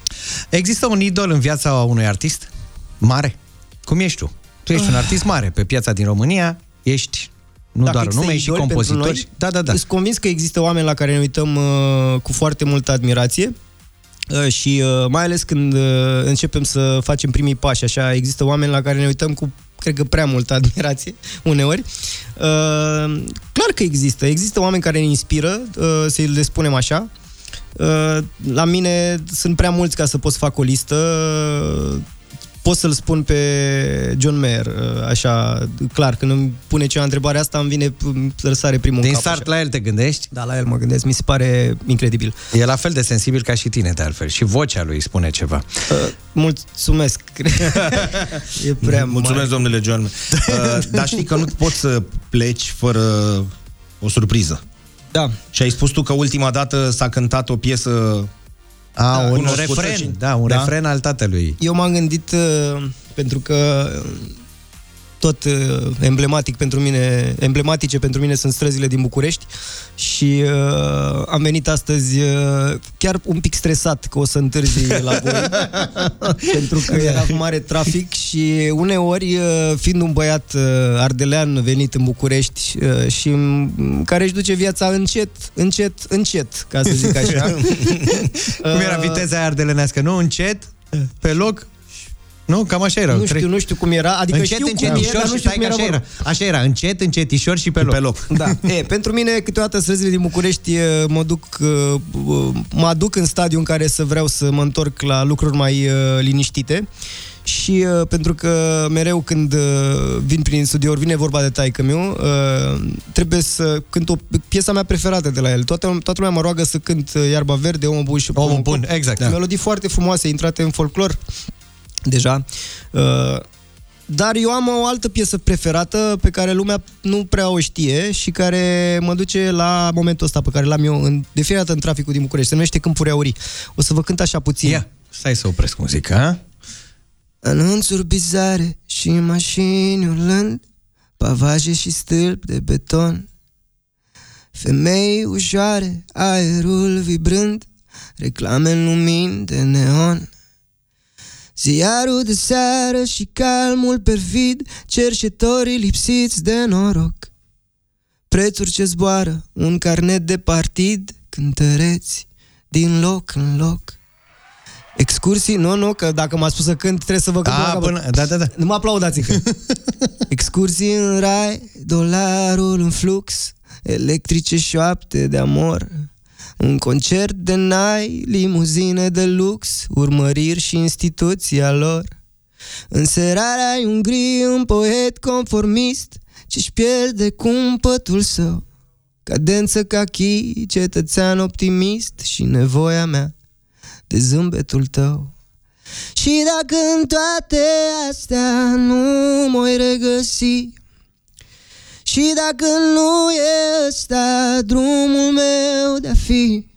Există un idol în viața unui artist? Mare? Cum ești tu? Tu ești un artist mare pe piața din România, ești nu Dacă doar un există nume, ești și idoli pentru compozitor. noi, Da, da, da. Sunt convins că există oameni la care ne uităm uh, cu foarte multă admirație uh, și uh, mai ales când uh, începem să facem primii pași, așa, există oameni la care ne uităm cu cred că prea multă admirație (laughs) uneori. Uh, clar că există. Există oameni care ne inspiră, uh, să le spunem așa. Uh, la mine sunt prea mulți ca să pot să fac o listă. Pot să-l spun pe John Mayer, uh, așa, clar, când îmi pune ceva întrebarea asta, îmi vine să răsare primul Din în cap. start așa. la el te gândești? Da, la el mă gândesc, mi se pare incredibil. E la fel de sensibil ca și tine, de altfel. Și vocea lui spune ceva. Uh, mulțumesc. (laughs) e prea Mulțumesc, mare. domnule John. Uh, dar știi că nu poți să pleci fără o surpriză. Da. Și ai spus tu că ultima dată s-a cântat o piesă A, un cunoscută refren, și- da, un refren al tatălui. Eu m-am gândit, uh, pentru că uh, tot uh, emblematic pentru mine, emblematice pentru mine sunt străzile din București și uh, am venit astăzi uh, chiar un pic stresat că o să întârzi (laughs) la voi pentru că era mare trafic și uneori, uh, fiind un băiat uh, ardelean venit în București uh, și m- care își duce viața încet, încet, încet, ca să zic așa. (laughs) Cum era viteza aia ardelenească? Nu, încet, pe loc, nu? Cam așa era. Nu știu, nu știu cum era, adică încet, știu cum încetișor e, dar nu și știu stai cum că era așa era. vorba. Așa era, încet, încetișor și pe loc. Pe loc. Da. (laughs) E, pentru mine, câteodată străzile din București e, mă duc, uh, uh, mă aduc în stadiu în care să vreau să mă întorc la lucruri mai uh, liniștite. Și uh, pentru că mereu când uh, vin prin studiouri, vine vorba de taică meu, uh, trebuie să cânt o piesa mea preferată de la el. Toată, toată lumea mă roagă să cânt uh, Iarba Verde, Omul Bun și Omul Bun, exact. Da. Melodii foarte frumoase, intrate în folclor deja. Uh, dar eu am o altă piesă preferată pe care lumea nu prea o știe și care mă duce la momentul ăsta pe care l-am eu în, de fiecare dată în traficul din București. Se numește Câmpuri Aurii. O să vă cânt așa puțin. Ia, stai să opresc muzica. Anunțuri bizare și mașini urlând, pavaje și stâlpi de beton. Femei ușoare, aerul vibrând, reclame în lumini de neon. Ziarul de seară și calmul perfid, cerșetorii lipsiți de noroc. Prețuri ce zboară, un carnet de partid, cântăreți din loc în loc. Excursii, nu, nu, că dacă m-a spus să cânt, trebuie să vă cânt A, la capăt. până- da, da, da. Nu mă aplaudați încă. (laughs) Excursii în rai, dolarul în flux, electrice șoapte de amor, un concert de nai, limuzine de lux, urmăriri și instituția lor. Înserarea ai un gri, un poet conformist, ce-și pierde cumpătul său. Cadență ca chi, cetățean optimist și nevoia mea de zâmbetul tău. Și dacă în toate astea nu mă regăsi Și dacă nu e ăsta drumul meu de-a fi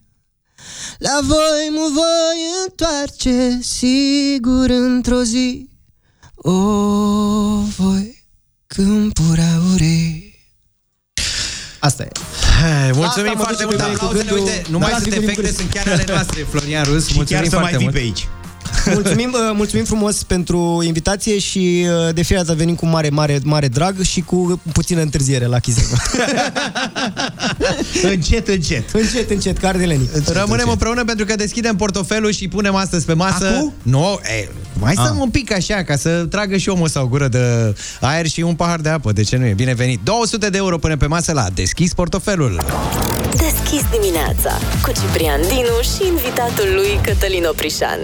La voi mă voi întoarce sigur într-o zi O, voi câmpuri aurii Asta e. Hai, mulțumim Asta mă foarte duce mult. pe mine Aplauzele, cuvântul- uite, nu mai Da, sunt cuvântul efecte, din sunt chiar ale noastre, Florian Rus. Și Mulțumim chiar să mai foarte fii mult. pe aici. Mulțumim, uh, mulțumim frumos pentru invitație și uh, de fiecare dată venim cu mare, mare, mare drag și cu puțină întârziere la Chiz (laughs) încet, încet. Încet, încet, cardelenii. Rămânem împreună pentru că deschidem portofelul și punem astăzi pe masă... Acum? Nu, e, mai stăm Ah. un pic așa, ca să tragă și omul sau o gură de aer și un pahar de apă. De ce nu e? Binevenit. 200 de euro până pe masă la Deschis portofelul. Deschis dimineața cu Ciprian Dinu și invitatul lui Cătălin Oprișan.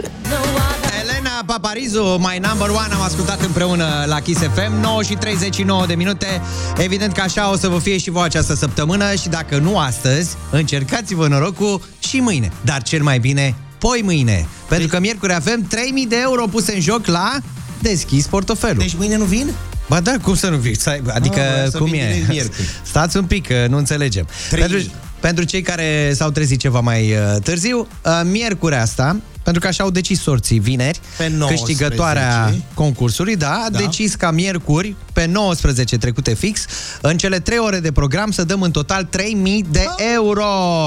Elena Papa Parizu, My Number One, am ascultat împreună la Kiss FM, 9 și 39 de minute. Evident că așa o să vă fie și voi această săptămână și dacă nu astăzi, încercați-vă norocul și mâine. Dar cel mai bine, poi mâine. Pentru că miercuri avem 3000 de euro puse în joc la Deschis Portofelul. Deci mâine nu vin? Ba da, cum să nu vii? Stai, Adică, Ah, voiam să cum vin e? direct miercuri. (laughs) Stați un pic, că nu înțelegem. Trei Pentru, pentru cei care s-au trezit ceva mai uh, târziu, uh, miercuri asta, pentru că așa au decis sorții vineri, Pe 19. câștigătoarea concursului, da, a Da. decis ca miercuri, pe 19 trecute fix, în cele 3 ore de program să dăm în total 3000 de Ah. euro.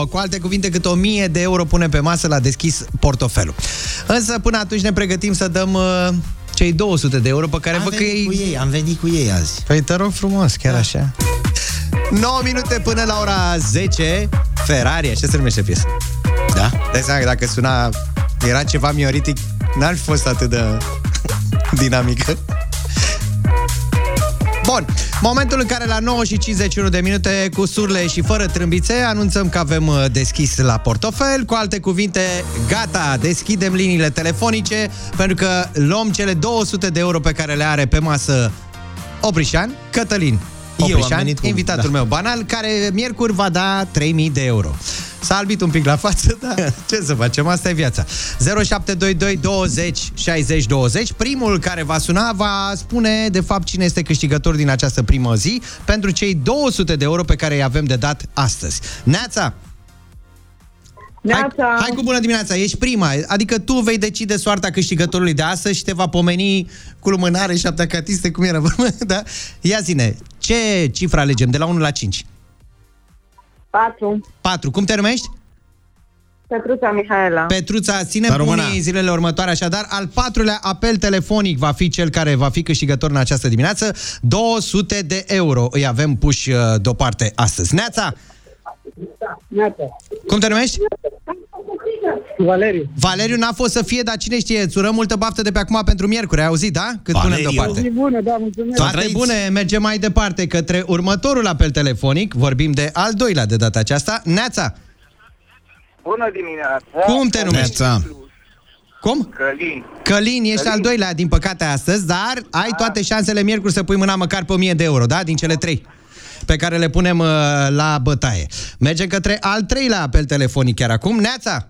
Cu alte cuvinte, cât 1000 de euro punem pe masă la deschis portofelul. Însă până atunci ne pregătim să dăm uh, cei 200 de euro pe care Am văd că venit ei cu ei, am venit cu ei azi. Păi te rog frumos, chiar da. așa. 9 minute până la ora 10 Ferrari, așa se numește piesa Da? Dai seama că dacă suna Era ceva mioritic N-ar fi fost atât de (laughs) dinamică Bun, momentul în care la 9 și 51 de minute cu surle și fără trâmbițe anunțăm că avem uh, deschis la portofel. Cu alte cuvinte, gata, deschidem liniile telefonice pentru că luăm cele 200 de euro pe care le are pe masă Oprișan, Cătălin Eu am Oprișan, venit cu- invitatul da. meu banal, care miercuri va da 3000 de euro. S-a albit un pic la față, (laughs) dar ce să facem, asta e viața. 0722 20 60 20. Primul care va suna va spune, de fapt, cine este câștigător din această primă zi pentru cei 200 de euro pe care îi avem de dat astăzi. Neața! Neața! Hai, hai cu bună dimineața, ești prima, adică tu vei decide soarta câștigătorului de astăzi și te va pomeni cu lumânare și catiste, cum era vorba, (laughs) da? Ia zine, ce cifră alegem, de la 1 la 5? 4. 4. Cum te numești? Petruța Mihaela. Petruța, ținem La română. pumnii zilele următoare, așadar, al patrulea apel telefonic va fi cel care va fi câștigător în această dimineață. 200 de euro îi avem puși uh, deoparte astăzi. Neața, Neața. Cum te numești? Valeriu. Valeriu n-a fost să fie, dar cine știe, îți urăm multă baftă de pe acum pentru miercuri, ai auzit, da? Cât punem Valeriu. deoparte. bună, da, mulțumesc. Toate trăiți. bune, mergem mai departe către următorul apel telefonic. Vorbim de al doilea de data aceasta. Neața, Bună dimineața! cum te numești? Neața. Cum? Călin. Călin, ești al doilea, din păcate, astăzi, dar ai toate șansele miercuri să pui mâna măcar pe 1000 de euro, da? Din cele trei pe care le punem uh, la bătaie. Mergem către al treilea apel telefonic chiar acum. Neața,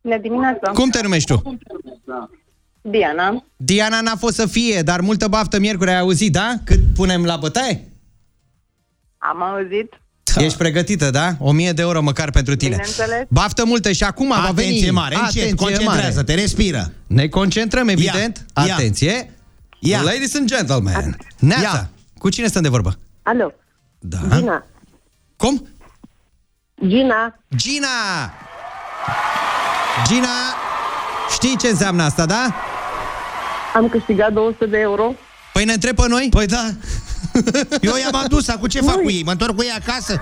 Bună dimineața. cum te numești tu? Diana. Diana n-a fost să fie, dar multă baftă miercuri ai auzit, da? Cât punem la bătaie? Am auzit. Ești pregătită, da? 1000 de euro măcar pentru tine. Bineînțeles. Baftă multă și acum va veni... Atenție mare, încet, concentrează-te, respiră. Ne concentrăm, evident. Ia. Atenție. Ia. Ladies and gentlemen. Neața, Ia. cu cine stăm de vorbă? Alo. Da. Gina. Cum? Gina. Gina! Gina, știi ce înseamnă asta, da? Am câștigat 200 de euro. Păi ne întreb pe noi? Păi da. (laughs) Eu i-am adus, acum ce fac cu ei? Mă întorc cu ei acasă?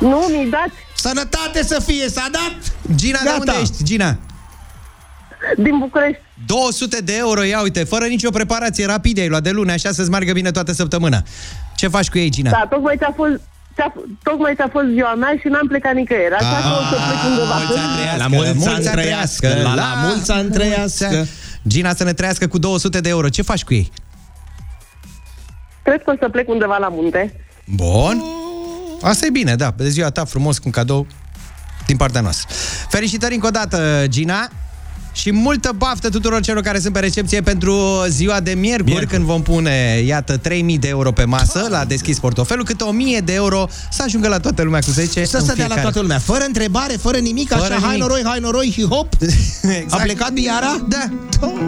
Nu, mi-i dați Sănătate să fie, s-a dat? Gina, de Gata. unde ești, Gina? din București. 200 de euro, ia uite, fără nicio preparație, rapid ai luat de luni, așa să-ți meargă bine toată săptămâna. Ce faci cu ei, Gina? Da, tocmai ți-a fost... ți-a- Tocmai ți-a fost ziua mea și n-am plecat nicăieri. Așa că o să plec undeva. La mulți ani trăiască, la, la mulți ani trăiască. Gina să ne trăiască cu 200 de euro. Ce faci cu ei? Cred că o să plec undeva la munte. Bun. Asta e bine, da. De ziua ta frumos cu un cadou din partea noastră. Felicitări încă o dată, Gina. Și multă baftă tuturor celor care sunt pe recepție pentru ziua de miercuri, miercuri. când vom pune, iată, 3000 de euro pe masă la deschis portofelul, câte 1000 de euro să ajungă la toată lumea, cum se zice, Să în se dea la fiecare- toată lumea, fără întrebare, fără nimic, Fără așa, hai nimic. noroi, hai noroi și hop. (laughs) exact. A plecat Biara? Da.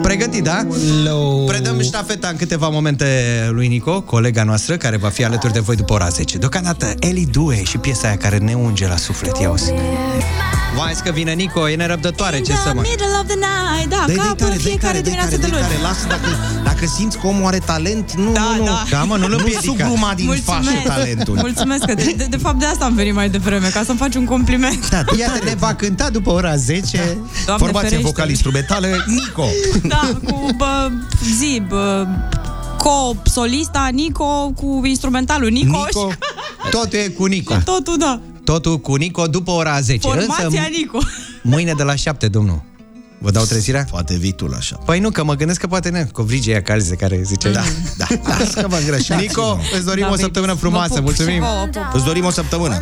Pregătit, da? Hello. Predăm ștafeta în câteva momente lui Nico, colega noastră, care va fi alături de voi după ora 10. Deocamdată, Eli Due și piesa aia care ne unge la suflet, ia uzi. Vai că vine Nico, e nerăbdătoare, ce să mă... Middle of the night, da, Dă-i, ca dă-i tare, pe dă-i fiecare tare, dă-i dimineață tare, de dă-i luni. tare. Lasă, dacă, dacă simți că omul are talent, nu, Da, nu, nu. da. Da, mă, nu-l Nu împiedică. sugruma din fașă talentul. Mulțumesc, că de, de, de fapt de asta am venit mai devreme, ca să-mi faci un compliment. Da, iată, ne va cânta după ora 10. Doamne Formație ferește. vocal-instrumentală, Nico. Da, cu bă, zi, bă, co-solista Nico cu instrumentalul Nicoș. Nico, totul e cu Nico. Totul, da. Totul cu Nico după ora 10. Formația Însă, Nico. (laughs) mâine de la 7, domnul. Vă dau trezirea? Poate vii tu la așa. Păi nu, că mă gândesc că poate ne, covrigia calze care zice. Da, da. Las (laughs) că vă îngrășați. Nico, îți dorim Da, o săptămână frumoasă. vă pup și Mulțumim! vouă, pup. Îți dorim o săptămână.